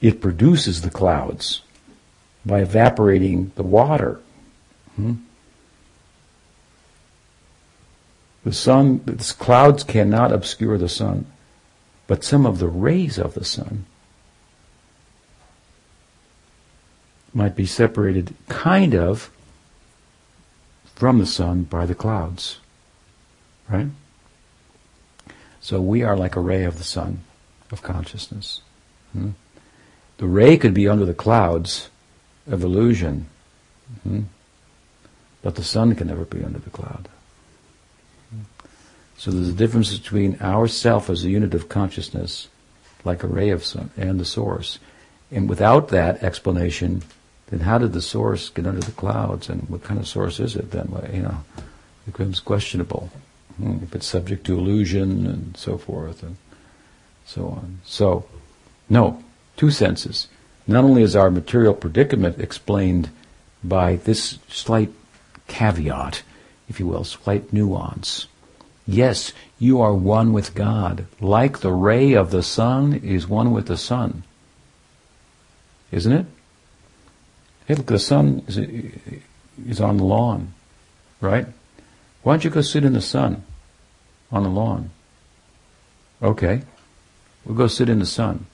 It produces the clouds by evaporating the water. Hmm? The sun, the clouds cannot obscure the sun but some of the rays of the sun might be separated kind of from the sun by the clouds. Right? So we are like a ray of the sun of consciousness. Hmm? The ray could be under the clouds of illusion, hmm? but the sun can never be under the cloud. So there's a difference between our self as a unit of consciousness, like a ray of sun, and the source. And without that explanation, then how did the source get under the clouds? And what kind of source is it then? You know, it becomes questionable. Hmm, if it's subject to illusion and so forth and so on. So, no, two senses. Not only is our material predicament explained by this slight caveat, if you will, slight nuance, Yes, you are one with God, like the ray of the sun is one with the sun. Isn't it? Hey, look, the sun is, is on the lawn, right? Why don't you go sit in the sun on the lawn? Okay, we'll go sit in the sun.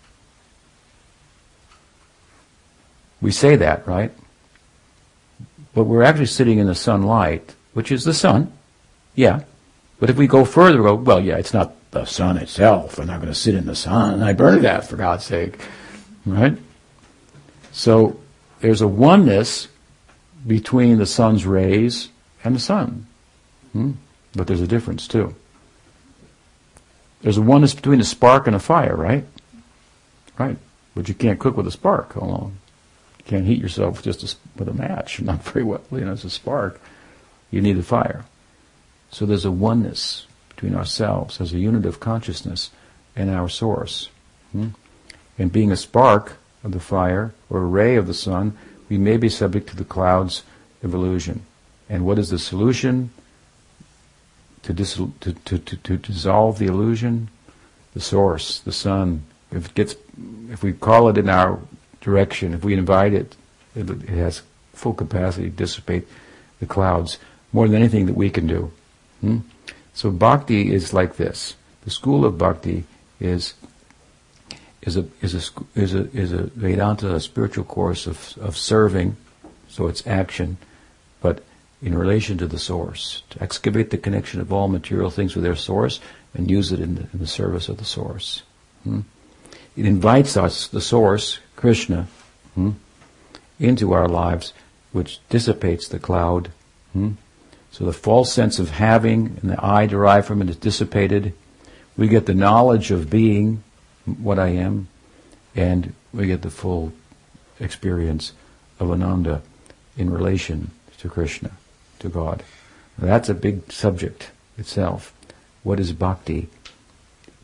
We say that, right? But we're actually sitting in the sunlight, which is the sun. Yeah, but if we go further, go, well, yeah, it's not the sun itself. I'm not going to sit in the sun. I burn that for God's sake. Right? So there's a oneness between the sun's rays and the sun. Hmm? But there's a difference too. There's a oneness between a spark and a fire, right? Right. But you can't cook with a spark alone. You can't heat yourself just a, with a match. Not very well. You know, it's a spark. You need a fire. So there's a oneness between ourselves as a unit of consciousness and our source. Hmm? And being a spark of the fire or a ray of the sun, we may be subject to the clouds of illusion. And what is the solution to, dis- to, to, to, dissolve the illusion? The source, the sun. If it gets, if we call it in our direction, if we invite it, it, it has full capacity to dissipate the clouds more than anything that we can do. Hmm? So bhakti is like this. The school of bhakti is is a is a is a is a Vedanta, a spiritual course of of serving, so it's action, but in relation to the source, to excavate the connection of all material things with their source and use it in the, in the service of the source. Hmm? It invites us, the source, Krishna, hmm, into our lives, which dissipates the cloud. Hmm? So the false sense of having and the I derived from it is dissipated. We get the knowledge of being what I am, and we get the full experience of Ananda in relation to Krishna, to God. Now that's a big subject itself. What is bhakti?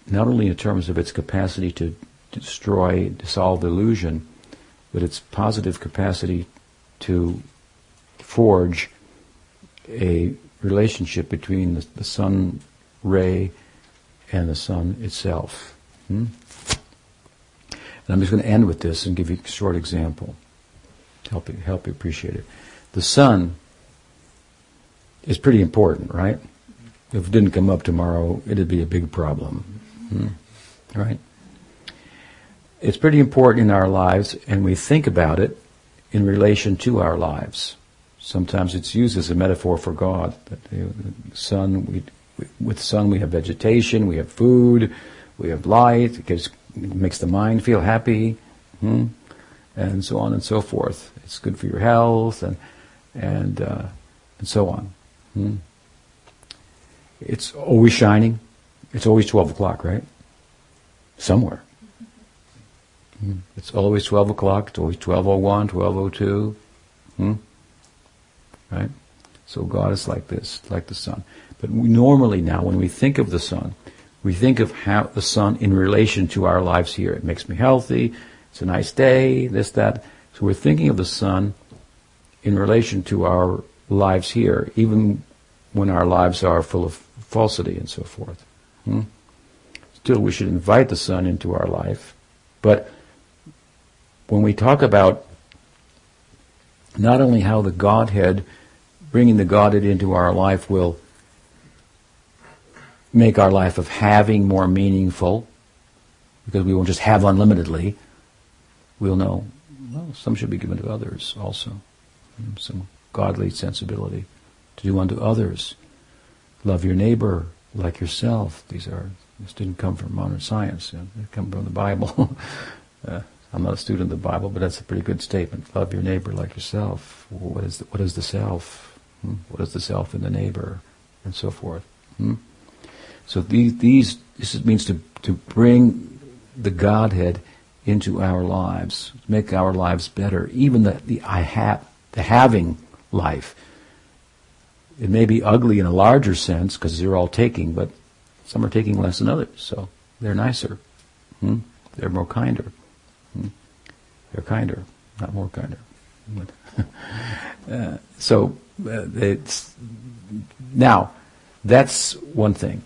Not only in terms of its capacity to destroy, dissolve illusion, but its positive capacity to forge a relationship between the, the sun ray and the sun itself. Hmm? And I'm just going to end with this and give you a short example to help you, help you appreciate it. The sun is pretty important, right? If it didn't come up tomorrow, it'd be a big problem. Hmm? Right? It's pretty important in our lives, and we think about it in relation to our lives. Sometimes it's used as a metaphor for God. The sun, we, with sun we have vegetation, we have food, we have light. It, gives, it makes the mind feel happy, hmm? and so on and so forth. It's good for your health, and and uh, and so on. Hmm? It's always shining. It's always twelve o'clock, right? Somewhere. Hmm? It's always twelve o'clock. It's always twelve oh one, twelve oh two. Hmm? Right? So God is like this, like the sun. But we normally now, when we think of the sun, we think of how the sun in relation to our lives here. It makes me healthy. It's a nice day. This, that. So we're thinking of the sun in relation to our lives here, even when our lives are full of falsity and so forth. Hmm? Still, we should invite the sun into our life. But when we talk about not only how the Godhead, bringing the Godhead into our life will make our life of having more meaningful, because we won't just have unlimitedly, we'll know, well, some should be given to others also. Some godly sensibility to do unto others. Love your neighbor like yourself. These are, this didn't come from modern science, they come from the Bible. uh, I'm not a student of the Bible, but that's a pretty good statement. Love your neighbor like yourself. What is the, what is the self? Hmm? What is the self in the neighbor? And so forth. Hmm? So these, these this means to, to bring the Godhead into our lives, make our lives better. Even the, the I have, the having life. It may be ugly in a larger sense because they're all taking, but some are taking less than others, so they're nicer. Hmm? They're more kinder. They're kinder, not more kinder. uh, so uh, it's now that's one thing.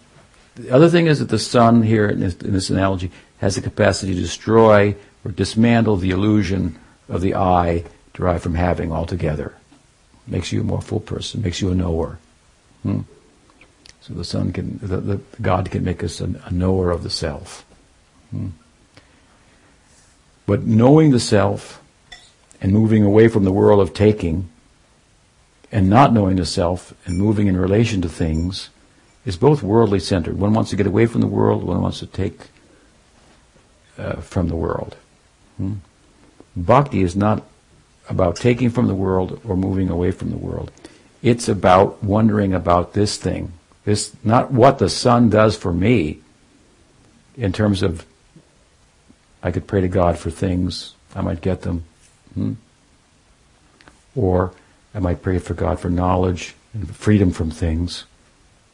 The other thing is that the sun here in this, in this analogy has the capacity to destroy or dismantle the illusion of the I derived from having altogether. Makes you a more full person, makes you a knower. Hmm? So the sun can, the, the, God can make us a, a knower of the self. Hmm? But knowing the self and moving away from the world of taking and not knowing the self and moving in relation to things is both worldly centered. One wants to get away from the world, one wants to take uh, from the world. Hmm? Bhakti is not about taking from the world or moving away from the world. It's about wondering about this thing. This not what the sun does for me in terms of I could pray to God for things, I might get them. Hmm? Or I might pray for God for knowledge and freedom from things.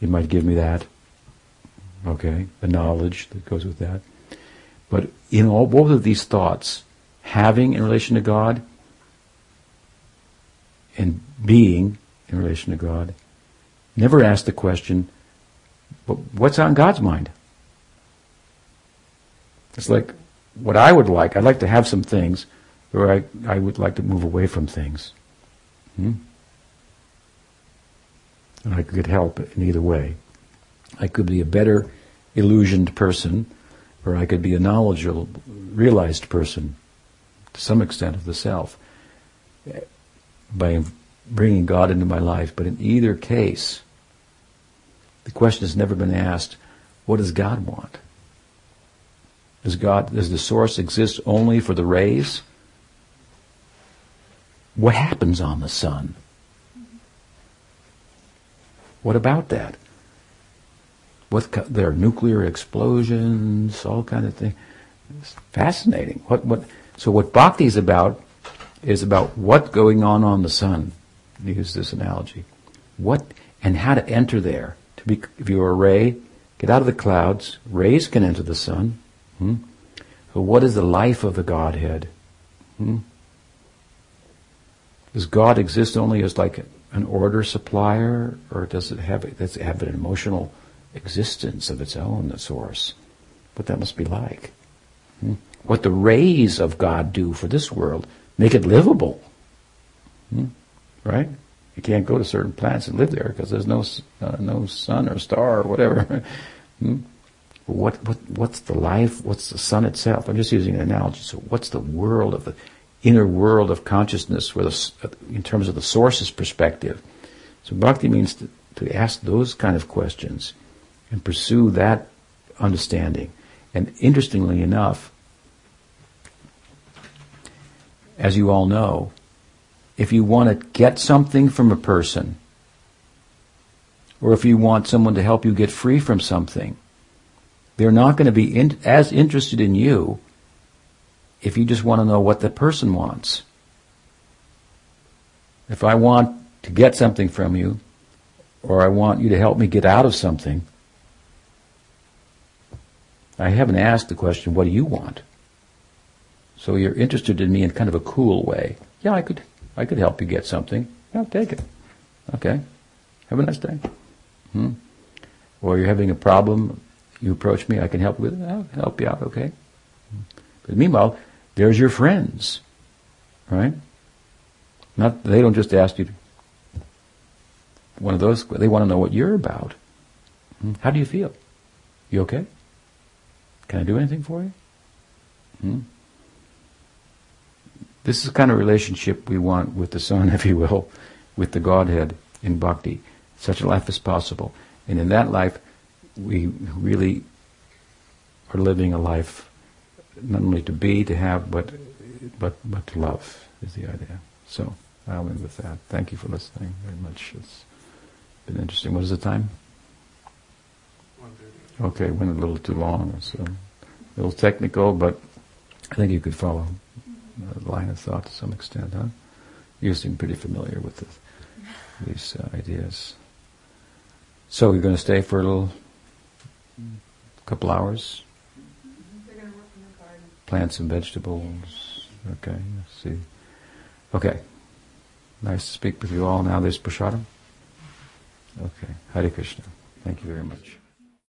He might give me that. okay, the knowledge that goes with that. But in all both of these thoughts, having in relation to God and being in relation to God, never ask the question, but what's on God's mind? It's like what I would like. I'd like to have some things, or I, I would like to move away from things. Hmm? And I could help in either way. I could be a better illusioned person, or I could be a knowledgeable, realized person to some extent of the self by bringing God into my life. But in either case, the question has never been asked, what does God want? Does God, does the source exist only for the rays? What happens on the sun? What about that? What there are nuclear explosions, all kind of things. It's fascinating. What what? So what bhakti is about is about what going on on the sun. Use this analogy. What and how to enter there. To be, if you're a ray, get out of the clouds. Rays can enter the sun. Hmm? What is the life of the Godhead? Hmm? Does God exist only as like an order supplier, or does it have does it have an emotional existence of its own, the source? What that must be like. Hmm? What the rays of God do for this world, make it livable. Hmm? Right? You can't go to certain planets and live there because there's no uh, no sun or star or whatever. hmm? What what what's the life? What's the sun itself? I'm just using an analogy. So what's the world of the inner world of consciousness, where the, in terms of the source's perspective? So bhakti means to, to ask those kind of questions and pursue that understanding. And interestingly enough, as you all know, if you want to get something from a person, or if you want someone to help you get free from something, they're not going to be in, as interested in you if you just want to know what the person wants. If I want to get something from you, or I want you to help me get out of something, I haven't asked the question, what do you want? So you're interested in me in kind of a cool way. Yeah, I could, I could help you get something. Yeah, take it. Okay. Have a nice day. Hmm? Or you're having a problem, you approach me, I can help with it. I'll help you out, okay? But meanwhile, there's your friends, right? Not, they don't just ask you one of those, they want to know what you're about. Hmm? How do you feel? You okay? Can I do anything for you? Hmm? This is the kind of relationship we want with the Son, if you will, with the Godhead in bhakti. Such a life as possible. And in that life, we really are living a life not only to be, to have, but but but to love is the idea. So I'll end with that. Thank you for listening very much. It's been interesting. What is the time? Okay, went a little too long, so a little technical, but I think you could follow the line of thought to some extent, huh? You seem pretty familiar with the, these uh, ideas. So we're going to stay for a little, couple hours. Plants and vegetables. Okay, let's see. Okay. Nice to speak with you all. Now there's prasadam. Okay. Hare Krishna. Thank you very much.